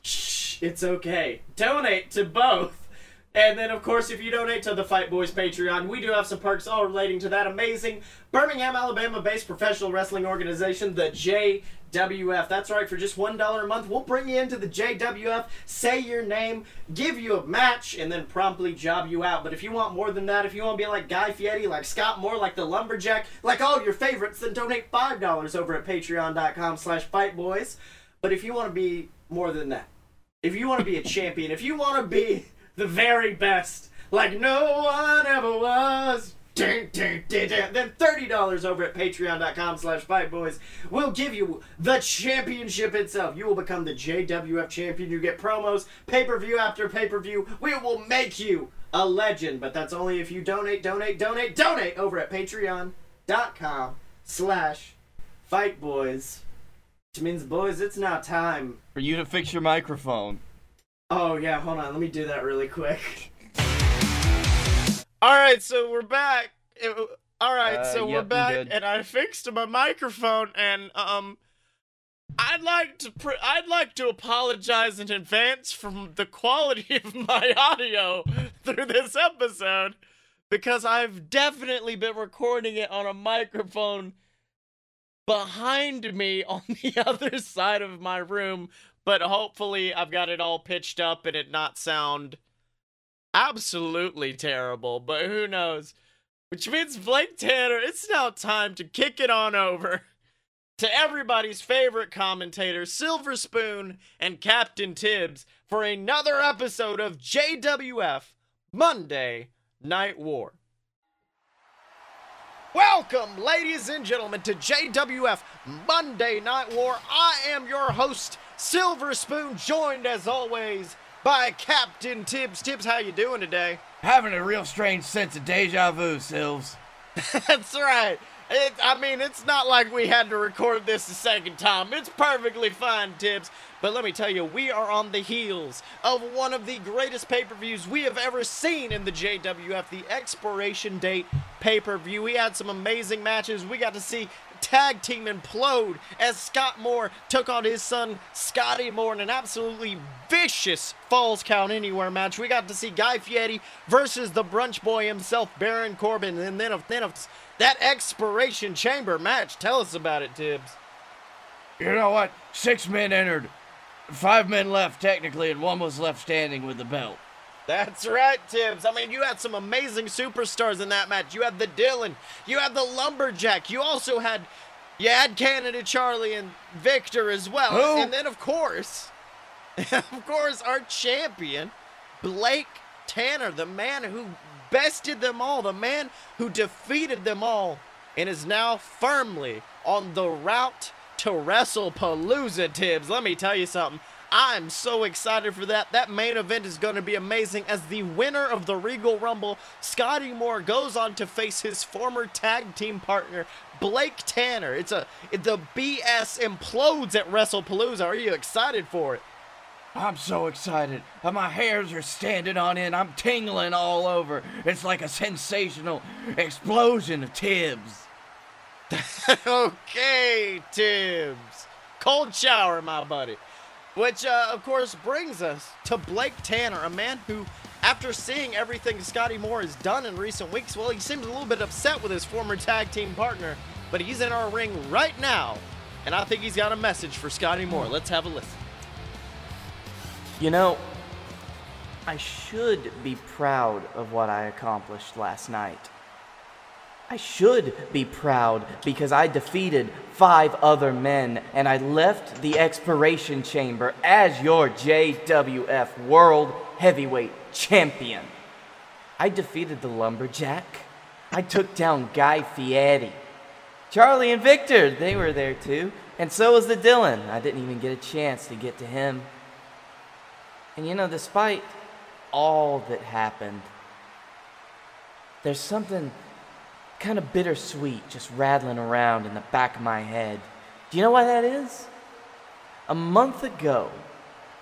Shh, it's okay. Donate to both. And then, of course, if you donate to the Fight Boys Patreon, we do have some perks all relating to that amazing Birmingham, Alabama based professional wrestling organization, the JWF. That's right, for just $1 a month, we'll bring you into the JWF, say your name, give you a match, and then promptly job you out. But if you want more than that, if you want to be like Guy Fieri, like Scott Moore, like the Lumberjack, like all your favorites, then donate $5 over at patreon.com slash fightboys. But if you want to be more than that, if you want to be a champion, if you want to be the very best, like no one ever was, then $30 over at patreon.com slash fightboys will give you the championship itself. You will become the JWF champion. You get promos, pay-per-view after pay-per-view. We will make you a legend, but that's only if you donate, donate, donate, donate over at patreon.com slash fightboys. Which means, boys, it's now time. For you to fix your microphone. Oh, yeah, hold on. Let me do that really quick. All right, so we're back. It- all right, Uh, so we're back, and I fixed my microphone, and um, I'd like to pr- I'd like to apologize in advance for the quality of my audio through this episode because I've definitely been recording it on a microphone behind me on the other side of my room, but hopefully I've got it all pitched up and it not sound absolutely terrible, but who knows? Which means Blake Tanner, it's now time to kick it on over to everybody's favorite commentator, Silver Spoon and Captain Tibbs, for another episode of JWF Monday Night War. Welcome, ladies and gentlemen, to JWF Monday Night War. I am your host, Silver Spoon, joined as always by Captain Tibbs. Tibbs, how you doing today? Having a real strange sense of deja vu, Silves. That's right. It, I mean, it's not like we had to record this a second time. It's perfectly fine, Tibbs. But let me tell you, we are on the heels of one of the greatest pay per views we have ever seen in the JWF, the expiration date pay per view. We had some amazing matches. We got to see tag team implode as Scott Moore took on his son Scotty Moore in an absolutely vicious Falls Count Anywhere match. We got to see Guy Fieri versus the brunch boy himself, Baron Corbin, and then of then of that expiration chamber match. Tell us about it, Tibbs. You know what? Six men entered, five men left technically, and one was left standing with the belt. That's right, Tibbs. I mean, you had some amazing superstars in that match. You had the Dylan, you had the Lumberjack, you also had you had Canada Charlie and Victor as well. Who? And then of course, of course, our champion, Blake Tanner, the man who bested them all, the man who defeated them all, and is now firmly on the route to WrestlePalooza, Tibbs. Let me tell you something. I'm so excited for that. That main event is going to be amazing as the winner of the Regal Rumble, Scotty Moore, goes on to face his former tag team partner, Blake Tanner. It's a the BS implodes at WrestlePalooza. Are you excited for it? I'm so excited. Uh, My hairs are standing on end. I'm tingling all over. It's like a sensational explosion of Tibbs. okay, Tibbs. Cold shower, my buddy. Which, uh, of course, brings us to Blake Tanner, a man who, after seeing everything Scotty Moore has done in recent weeks, well, he seems a little bit upset with his former tag team partner. But he's in our ring right now, and I think he's got a message for Scotty Moore. Let's have a listen. You know, I should be proud of what I accomplished last night. I should be proud because I defeated five other men and I left the expiration chamber as your JWF World Heavyweight Champion. I defeated the Lumberjack. I took down Guy Fieri. Charlie and Victor, they were there too. And so was the Dylan. I didn't even get a chance to get to him. And you know, despite all that happened, there's something kind of bittersweet just rattling around in the back of my head. Do you know why that is? A month ago,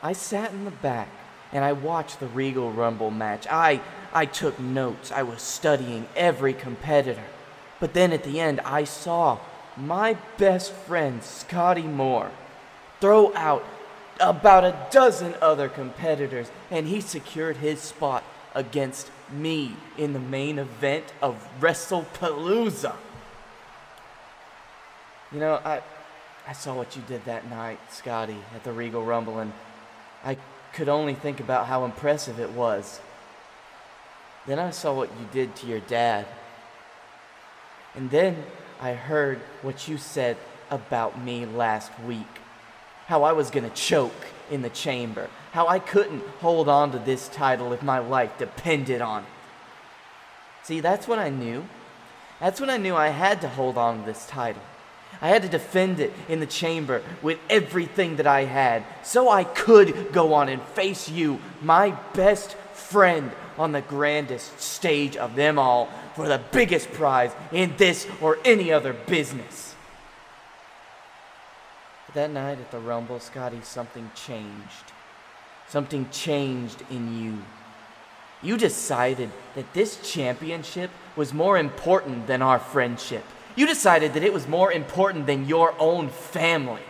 I sat in the back and I watched the Regal Rumble match. I I took notes. I was studying every competitor. But then at the end, I saw my best friend Scotty Moore throw out about a dozen other competitors, and he secured his spot against me in the main event of WrestlePalooza. You know, I I saw what you did that night, Scotty, at the Regal Rumble, and I could only think about how impressive it was. Then I saw what you did to your dad. And then I heard what you said about me last week. how I was gonna choke in the chamber, how I couldn't hold on to this title if my life depended on it. See, that's when I knew. That's when I knew I had to hold on to this title. I had to defend it in the chamber with everything that I had so I could go on and face you, my best friend, on the grandest stage of them all for the biggest prize in this or any other business. That night at the Rumble, Scotty, something changed. Something changed in you. You decided that this championship was more important than our friendship. You decided that it was more important than your own family.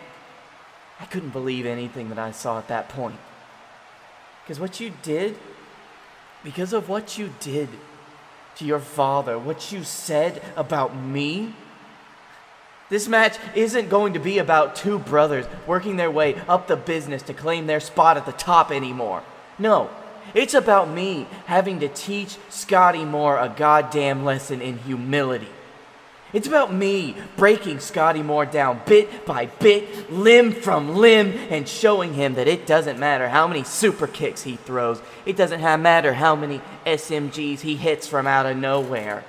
I couldn't believe anything that I saw at that point. Because what you did, because of what you did to your father, what you said about me, this match isn't going to be about two brothers working their way up the business to claim their spot at the top anymore. No, it's about me having to teach Scotty Moore a goddamn lesson in humility. It's about me breaking Scotty Moore down bit by bit, limb from limb, and showing him that it doesn't matter how many super kicks he throws. It doesn't matter how many SMGs he hits from out of nowhere.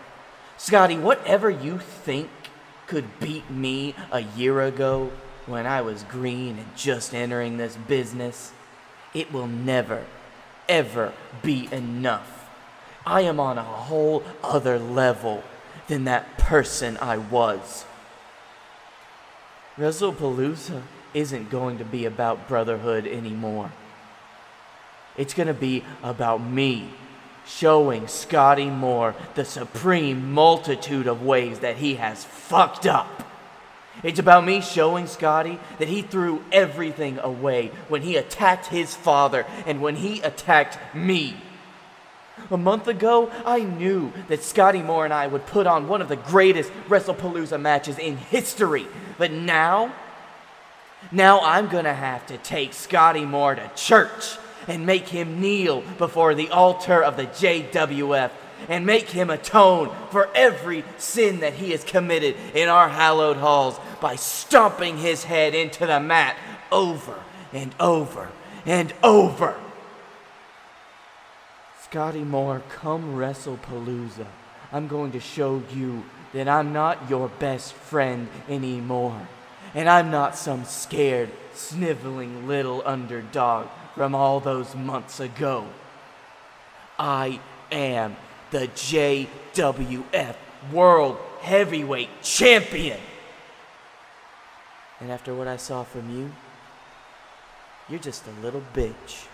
Scotty, whatever you think could beat me a year ago when I was green and just entering this business, it will never, ever be enough. I am on a whole other level than that person I was. WrestlePalooza isn't going to be about brotherhood anymore. It's going to be about me showing Scotty Moore the supreme multitude of ways that he has fucked up. It's about me showing Scotty that he threw everything away when he attacked his father and when he attacked me. A month ago, I knew that Scotty Moore and I would put on one of the greatest WrestlePalooza matches in history. But now, now I'm gonna have to take Scotty Moore to church and make him kneel before the altar of the JWF and make him atone for every sin that he has committed in our hallowed halls by stomping his head into the mat over and over and over. Scotty Moore, come WrestlePalooza. I'm going to show you that I'm not your best friend anymore. And I'm not some scared, sniveling little underdog from all those months ago. I am the JWF World Heavyweight Champion. And after what I saw from you, you're just a little bitch.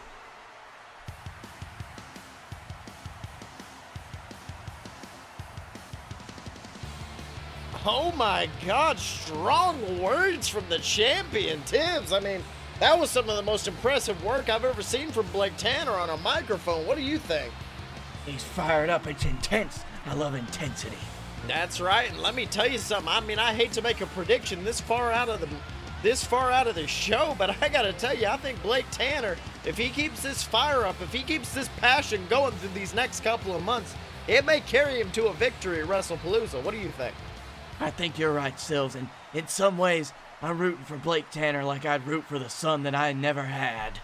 Oh my god, strong words from the champion, Tibbs. I mean, that was some of the most impressive work I've ever seen from Blake Tanner on a microphone. What do you think? He's fired up. It's intense. I love intensity. That's right, and let me tell you something. I mean, I hate to make a prediction this far out of the this far out of the show, but I gotta tell you, I think Blake Tanner, if he keeps this fire up, if he keeps this passion going through these next couple of months, it may carry him to a victory at WrestlePalooza. What do you think? I think you're right, Sills, and in some ways, I'm rooting for Blake Tanner like I'd root for the son that I never had.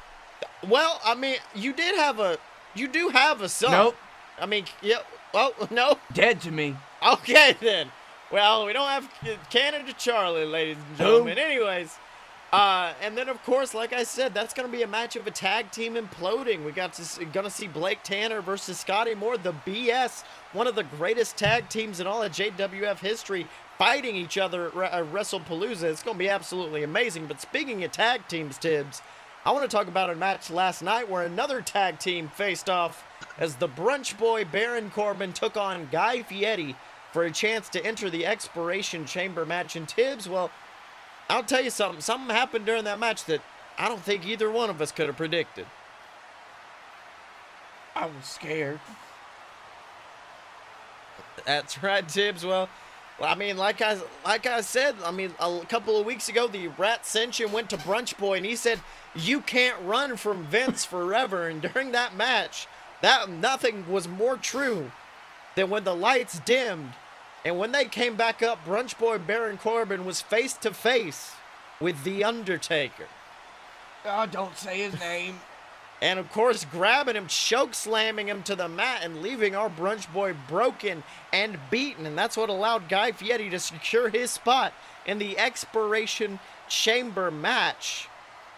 Well, I mean, you did have a, you do have a son. Nope. I mean, yeah. Oh no. Dead to me. Okay then. Well, we don't have Canada Charlie, ladies and gentlemen. Anyways, uh, and then of course, like I said, that's gonna be a match of a tag team imploding. We got to see, gonna see Blake Tanner versus Scotty Moore, the BS, one of the greatest tag teams in all of JWF history, fighting each other at uh, WrestlePalooza. It's gonna be absolutely amazing. But speaking of tag teams, Tibbs, I want to talk about a match last night where another tag team faced off as the brunch boy Baron Corbin took on Guy Fieri for a chance to enter the expiration chamber match. And Tibbs, well, I'll tell you something. Something happened during that match that I don't think either one of us could have predicted. I was scared. That's right, Tibbs. Well, I mean, like I like I said, I mean, a couple of weeks ago, the Rat Ascension went to Brunch Boy, and he said, "You can't run from Vince forever." and during that match, that nothing was more true than when the lights dimmed, and when they came back up, Brunch Boy Baron Corbin was face to face with the Undertaker. Oh, don't say his name. And of course, grabbing him, choke slamming him to the mat, and leaving our brunch boy broken and beaten. And that's what allowed Guy Fieri to secure his spot in the expiration chamber match.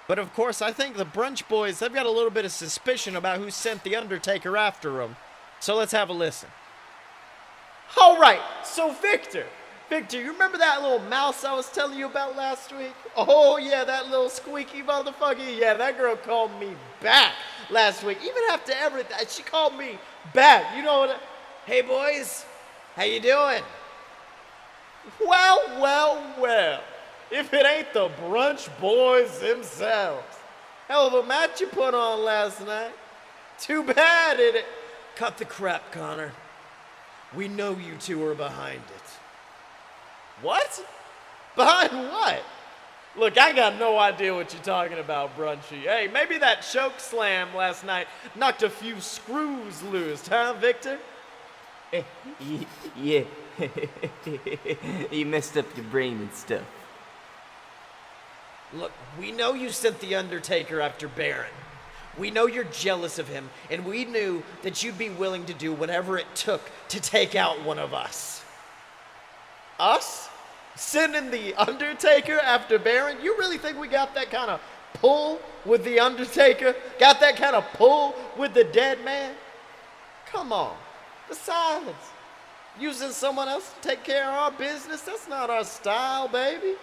But of course, I think the brunch boys, they've got a little bit of suspicion about who sent the Undertaker after them. So let's have a listen. All right, so Victor. Victor, you remember that little mouse I was telling you about last week? Oh, yeah, that little squeaky motherfucker. Yeah, that girl called me back last week. Even after everything, she called me back. You know what? Hey, boys, how you doing? Well, well, well. If it ain't the brunch boys themselves. Hell of a match you put on last night. Too bad it. Cut the crap, Connor. We know you two are behind it. What? Behind what? Look, I got no idea what you're talking about, Brunchy. Hey, maybe that choke slam last night knocked a few screws loose, huh, Victor? Yeah. you messed up your brain and stuff. Look, we know you sent The Undertaker after Baron. We know you're jealous of him, and we knew that you'd be willing to do whatever it took to take out one of us. Us? Sending The Undertaker after Baron? You really think we got that kind of pull with The Undertaker? Got that kind of pull with the dead man? Come on. Besides, using someone else to take care of our business, that's not our style, baby.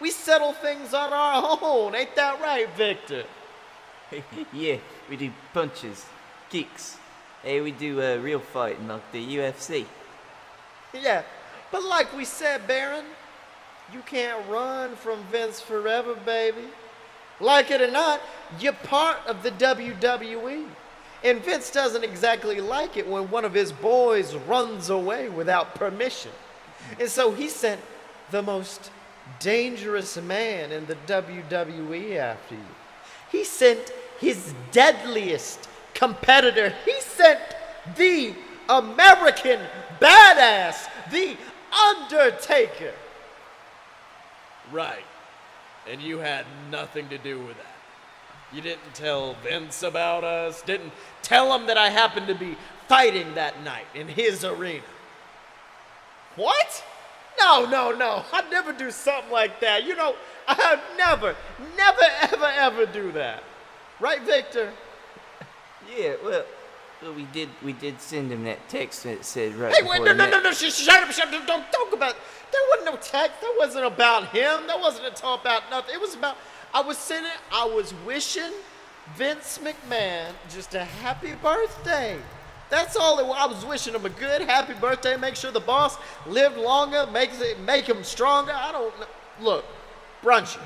We settle things on our own. Ain't that right, Victor? yeah, we do punches, kicks. Hey, we do uh, real fighting like the UFC. Yeah, but like we said, Baron, you can't run from Vince forever, baby. Like it or not, you're part of the WWE. And Vince doesn't exactly like it when one of his boys runs away without permission. And so he sent the most dangerous man in the WWE after you. He sent his deadliest competitor. He sent the American badass, the Undertaker. Right. And you had nothing to do with that. You didn't tell Vince about us, didn't tell him that I happened to be fighting that night in his arena. What? No, no, no. I'd never do something like that. You know, I'd never, never, ever, ever do that. Right, Victor? Yeah, well, well, we did we did send him that text that said right Hey, wait, no, no, no, no, shut up, shut up. Don't talk about There wasn't no text. That wasn't about him. That wasn't a talk about nothing. It was about, I was sitting, I was wishing Vince McMahon just a happy birthday. That's all it was. I was wishing him a good, happy birthday. Make sure the boss lived longer, makes it, make him stronger. I don't know. Look, Brunchy,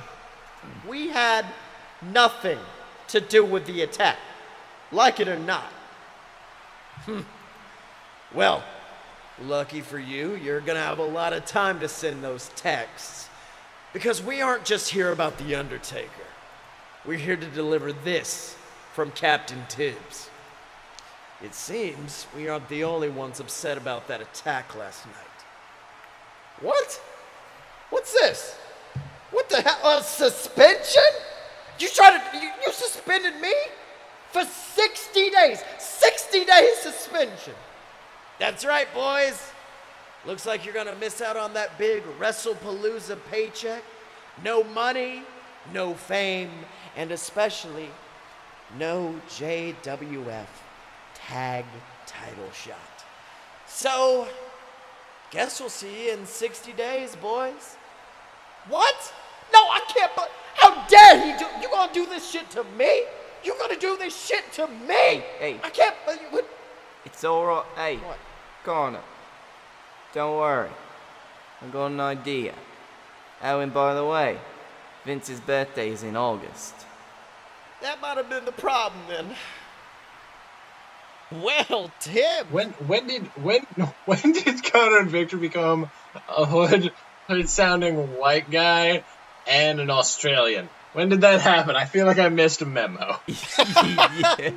we had nothing to do with the attack, like it or not. Hmm. Well, lucky for you, you're gonna have a lot of time to send those texts. Because we aren't just here about The Undertaker. We're here to deliver this from Captain Tibbs. It seems we aren't the only ones upset about that attack last night. What? What's this? What the hell? A suspension? You tried to. You, you suspended me? For 60 days! 60 days suspension! That's right, boys. Looks like you're gonna miss out on that big WrestlePalooza paycheck. No money, no fame, and especially no JWF tag title shot. So, guess we'll see you in 60 days, boys. What? No, I can't. But how dare he do? You gonna do this shit to me? You gonna do this shit to me? Hey. I can't. But what? It's alright. Hey, What? Connor. Don't worry. I've got an idea. Oh, and by the way, Vince's birthday is in August. That might have been the problem then. Well, Tim. When when did when when did Connor and Victor become a hood hood sounding white guy and an Australian? When did that happen? I feel like I missed a memo. yeah.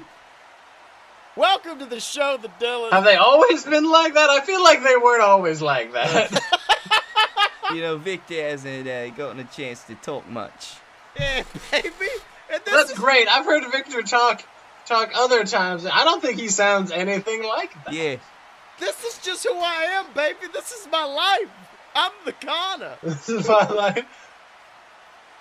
Welcome to the show, the Dylan. Have they always been like that? I feel like they weren't always like that. You know, Victor hasn't uh, gotten a chance to talk much. Yeah, baby. And this That's is great. I've heard Victor talk talk other times. I don't think he sounds anything like that. Yeah. this is just who I am, baby. This is my life. I'm the Kana. This is my life.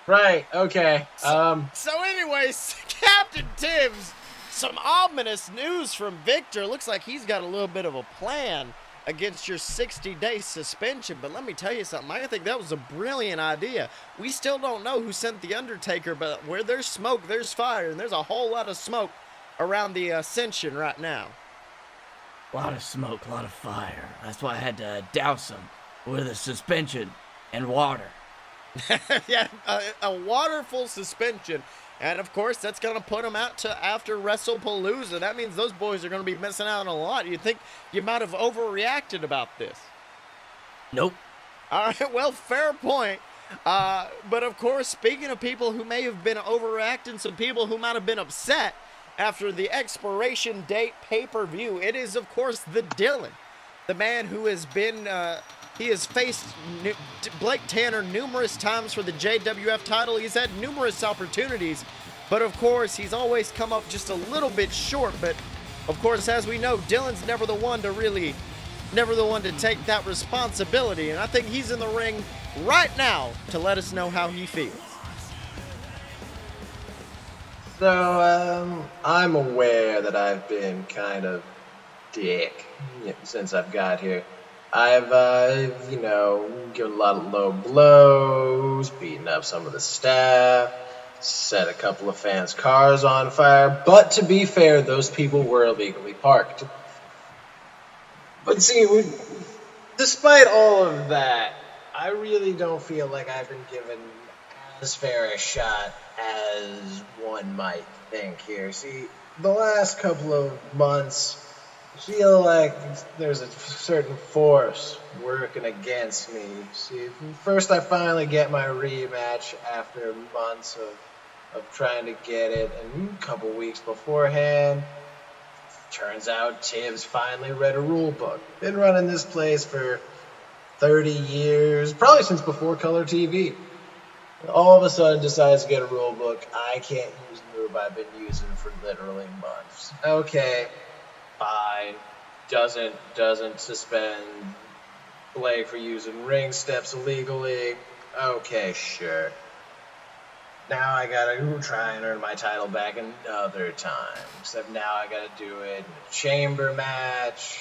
Right. Okay. Um. So, anyways, Captain Tibbs, some ominous news from Victor. Looks like he's got a little bit of a plan against your 60 day suspension. But let me tell you something. I think that was a brilliant idea. We still don't know who sent The Undertaker, but where there's smoke, there's fire. And there's a whole lot of smoke around the Ascension right now. A lot of smoke, a lot of fire. That's why I had to douse him with a suspension and water. yeah, a, a waterful suspension. And of course, that's going to put them out to after WrestlePalooza. That means those boys are going to be missing out on a lot. You think you might have overreacted about this? Nope. All right, well, fair point. Uh, but of course, speaking of people who may have been overreacting, some people who might have been upset after the expiration date pay per view, it is, of course, the Dylan, the man who has been. Uh, he has faced Blake Tanner numerous times for the JWF title. He's had numerous opportunities, but of course, he's always come up just a little bit short. But of course, as we know, Dylan's never the one to really never the one to take that responsibility. And I think he's in the ring right now to let us know how he feels. So um, I'm aware that I've been kind of dick since I've got here. I've, uh, you know, given a lot of low blows, beaten up some of the staff, set a couple of fans' cars on fire. But to be fair, those people were illegally parked. But see, we, despite all of that, I really don't feel like I've been given as fair a shot as one might think here. See, the last couple of months feel like there's a certain force working against me. See, first I finally get my rematch after months of, of trying to get it, and a couple weeks beforehand, turns out Tibbs finally read a rule book. Been running this place for 30 years, probably since before color TV. All of a sudden decides to get a rule book. I can't use the move I've been using for literally months. Okay, fine. Doesn't doesn't suspend Blake for using ring steps illegally. Okay, sure. Now I gotta try and earn my title back another time. Except now I gotta do it in a chamber match.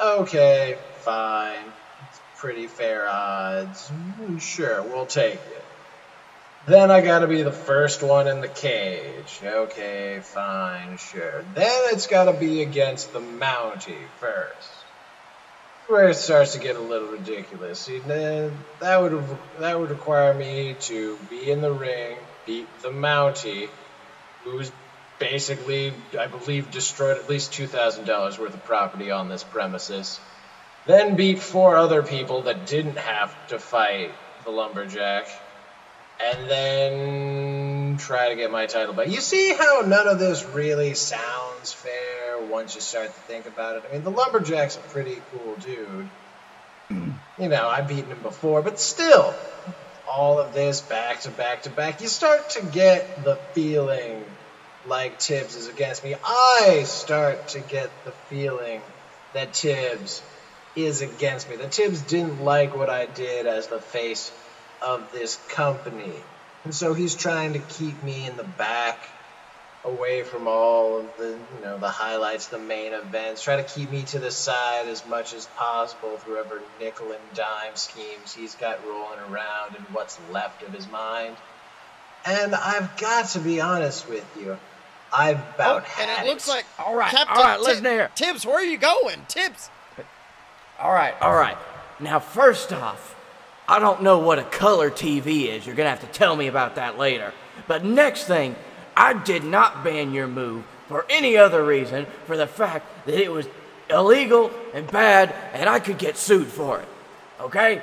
Okay, fine. It's pretty fair odds. Mm, Sure, we'll take it. Then I gotta be the first one in the cage. Okay, fine, sure. Then it's gotta be against the Mountie first. Where it starts to get a little ridiculous. See, that would that would require me to be in the ring, beat the Mountie, who's basically, I believe, destroyed at least two thousand dollars worth of property on this premises. Then beat four other people that didn't have to fight the lumberjack and then try to get my title back. You see how none of this really sounds fair once you start to think about it? I mean, the Lumberjack's a pretty cool dude. Hmm. You know, I've beaten him before, but still, all of this back to back to back, you start to get the feeling like Tibbs is against me. I start to get the feeling that Tibbs is against me. That Tibbs didn't like what I did as the face of this company. And so he's trying to keep me in the back away from all of the you know the highlights, the main events, try to keep me to the side as much as possible through whatever nickel and dime schemes he's got rolling around and what's left of his mind. And I've got to be honest with you, I've about Oh, and had it looks like All right, Captain all right, Ti- listen here. Tibbs, where are you going? Tibbs. All right, all right. Now, first off, I don't know what a color TV is. You're gonna have to tell me about that later. But next thing, I did not ban your move for any other reason for the fact that it was illegal and bad and I could get sued for it. Okay?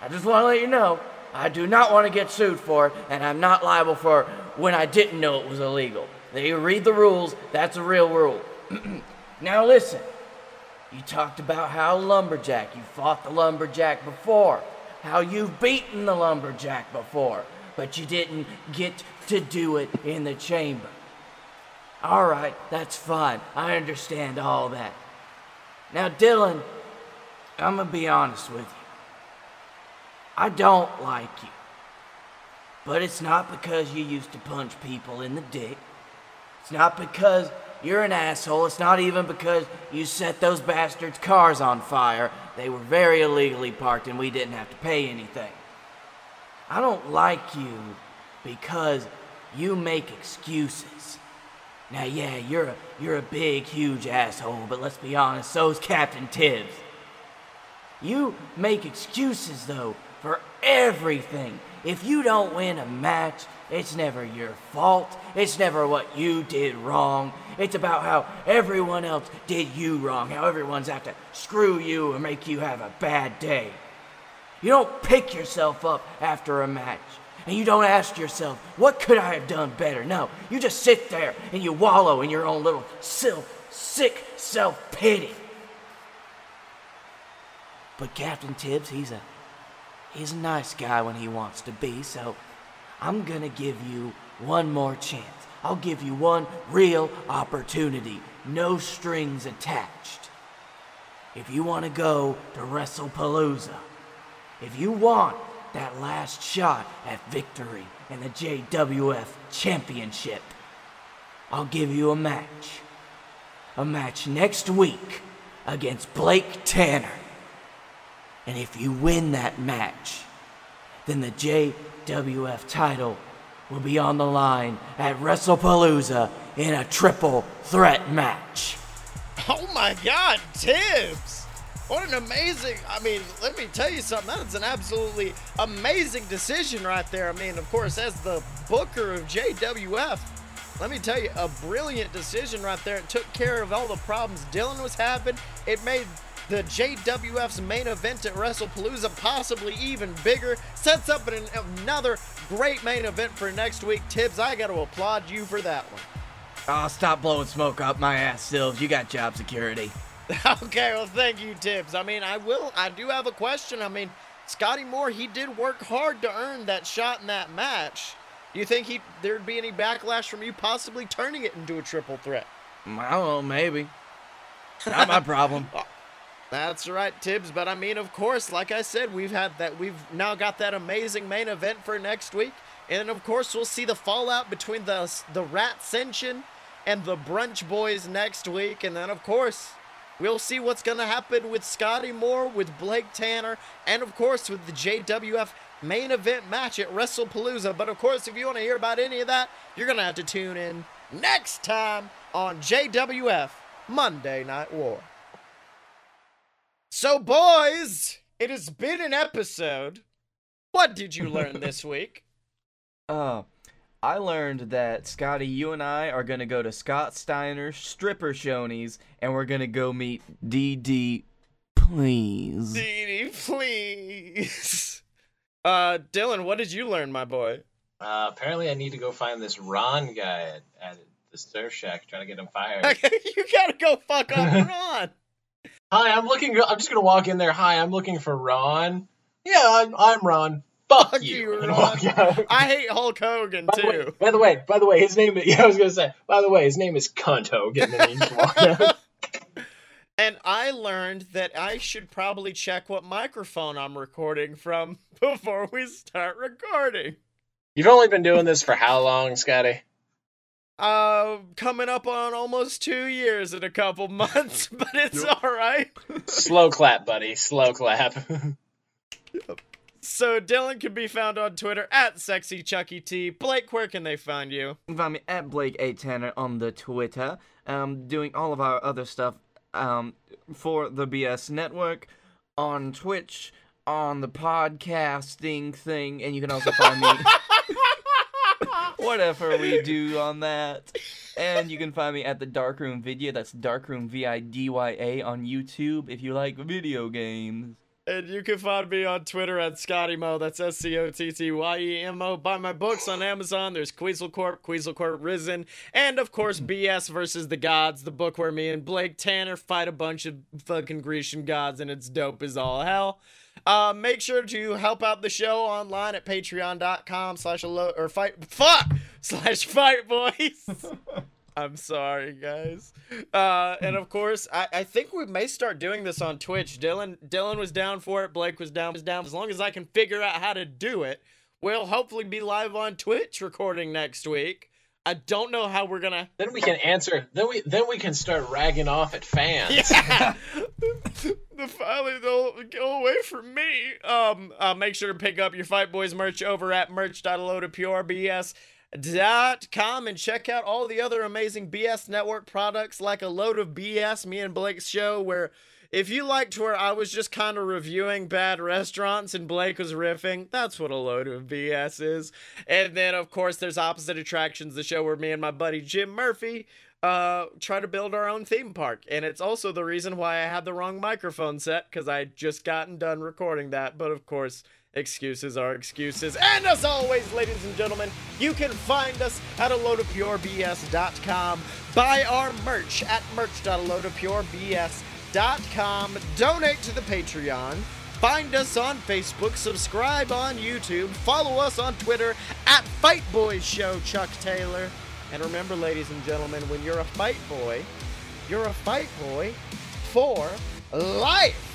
I just want to let you know, I do not want to get sued for it and I'm not liable for when I didn't know it was illegal. They read the rules, that's a real rule. now listen. You talked about how lumberjack, you fought the lumberjack before, how you've beaten the lumberjack before. but you didn't get to do it in the chamber. All right, that's fine. I understand all that. Now, Dylan, I'm gonna be honest with you. I don't like you. But it's not because you used to punch people in the dick. It's not because you're an asshole. It's not even because you set those bastards' cars on fire. They were very illegally parked and we didn't have to pay anything. I don't like you because you make excuses. Now, yeah, you're a, you're a big, huge asshole, but let's be honest, so's Captain Tibbs. You make excuses, though, for everything. If you don't win a match, it's never your fault. It's never what you did wrong. It's about how everyone else did you wrong, how everyone's out to screw you and make you have a bad day. You don't pick yourself up after a match. And you don't ask yourself, what could I have done better? No, you just sit there and you wallow in your own little self, sick self pity. But Captain Tibbs, he's a he's a nice guy when he wants to be, so I'm gonna give you one more chance. I'll give you one real opportunity, no strings attached. If you want to go to WrestlePalooza, if you want that last shot at victory in the JWF Championship, I'll give you a match. A match next week against Blake Tanner. And if you win that match, then the JWF title will be on the line at WrestlePalooza in a triple threat match. Oh my God, Tibbs! What an amazing! I mean, let me tell you something. That is an absolutely amazing decision right there. I mean, of course, as the booker of JWF, let me tell you, a brilliant decision right there. It took care of all the problems Dylan was having. It made the JWF's main event at WrestlePalooza possibly even bigger. Sets up an, another great main event for next week. Tibbs, I got to applaud you for that one. Oh, stop blowing smoke up my ass, Sills. You got job security. okay, well, thank you, Tibbs. I mean, I will. I do have a question. I mean, Scotty Moore, he did work hard to earn that shot in that match. Do you think he there'd be any backlash from you possibly turning it into a triple threat? I don't know, maybe. Not my problem. That's right, Tibbs. But I mean, of course, like I said, we've had that. We've now got that amazing main event for next week, and of course, we'll see the fallout between the the Rat Ascension and the Brunch Boys next week, and then of course. We'll see what's to happen with Scotty Moore, with Blake Tanner, and of course with the JWF main event match at WrestlePalooza. But of course, if you want to hear about any of that, you're to have to tune in next time on JWF Monday Night War. So, boys, it has been an episode. What did you learn this week? Uh, I learned that Scotty, you and I are gonna go to Scott Steiner's stripper shonies, and we're gonna go meet DD. Please. Dee please. Uh, Dylan, what did you learn, my boy? Uh, apparently, I need to go find this Ron guy at, at the Surf Shack, trying to get him fired. you gotta go fuck up Ron. Hi, I'm looking. I'm just gonna walk in there. Hi, I'm looking for Ron. Yeah, I'm, I'm Ron. Fuck, Fuck you. you, Ron. I hate Hulk Hogan By the, way, too. by the way, by the way, his name. Yeah, I was gonna say. By the way, his name is Cunt Hogan. And. And I learned that I should probably check what microphone I'm recording from before we start recording. You've only been doing this for how long, Scotty? Uh, coming up on almost two years in a couple months, but it's all right. Slow clap, buddy. Slow clap. So Dylan can be found on Twitter at sexy Chucky T. Blake, where can they find you? You can find me at Blake A Tanner on the Twitter. Um, doing all of our other stuff um for the BS Network on Twitch on the podcasting thing, and you can also find me whatever we do on that. And you can find me at the Darkroom Video. That's Darkroom V I D Y A on YouTube if you like video games. And you can find me on Twitter at Scotty Mo. That's S C O T T Y E M O. Buy my books on Amazon. There's Queasel Corp, Queasel Corp Risen, and of course BS versus the Gods, the book where me and Blake Tanner fight a bunch of fucking Grecian gods, and it's dope as all hell. Uh, make sure to help out the show online at patreon.com slash or fight fuck slash fight boys. I'm sorry, guys. Uh, and of course, I, I think we may start doing this on Twitch. Dylan Dylan was down for it. Blake was down was down. As long as I can figure out how to do it, we'll hopefully be live on Twitch recording next week. I don't know how we're gonna. Then we can answer. Then we then we can start ragging off at fans. Yeah. the finally they'll go away from me. Um, uh, make sure to pick up your Fight Boys merch over at merch.loadofpurebs dot com and check out all the other amazing BS network products like a load of BS, me and Blake's show, where if you liked where I was just kind of reviewing bad restaurants and Blake was riffing, that's what a load of BS is. And then of course there's opposite attractions, the show where me and my buddy Jim Murphy uh, try to build our own theme park. And it's also the reason why I had the wrong microphone set because I just gotten done recording that. But of course, excuses are excuses. And as always, ladies and gentlemen, you can find us at a load of pure loadofpurebs.com. Buy our merch at merch.aloadofpurebs.com. Donate to the Patreon. Find us on Facebook, subscribe on YouTube, follow us on Twitter at Fight Boys Show Chuck Taylor. And remember, ladies and gentlemen, when you're a fight boy, you're a fight boy for life.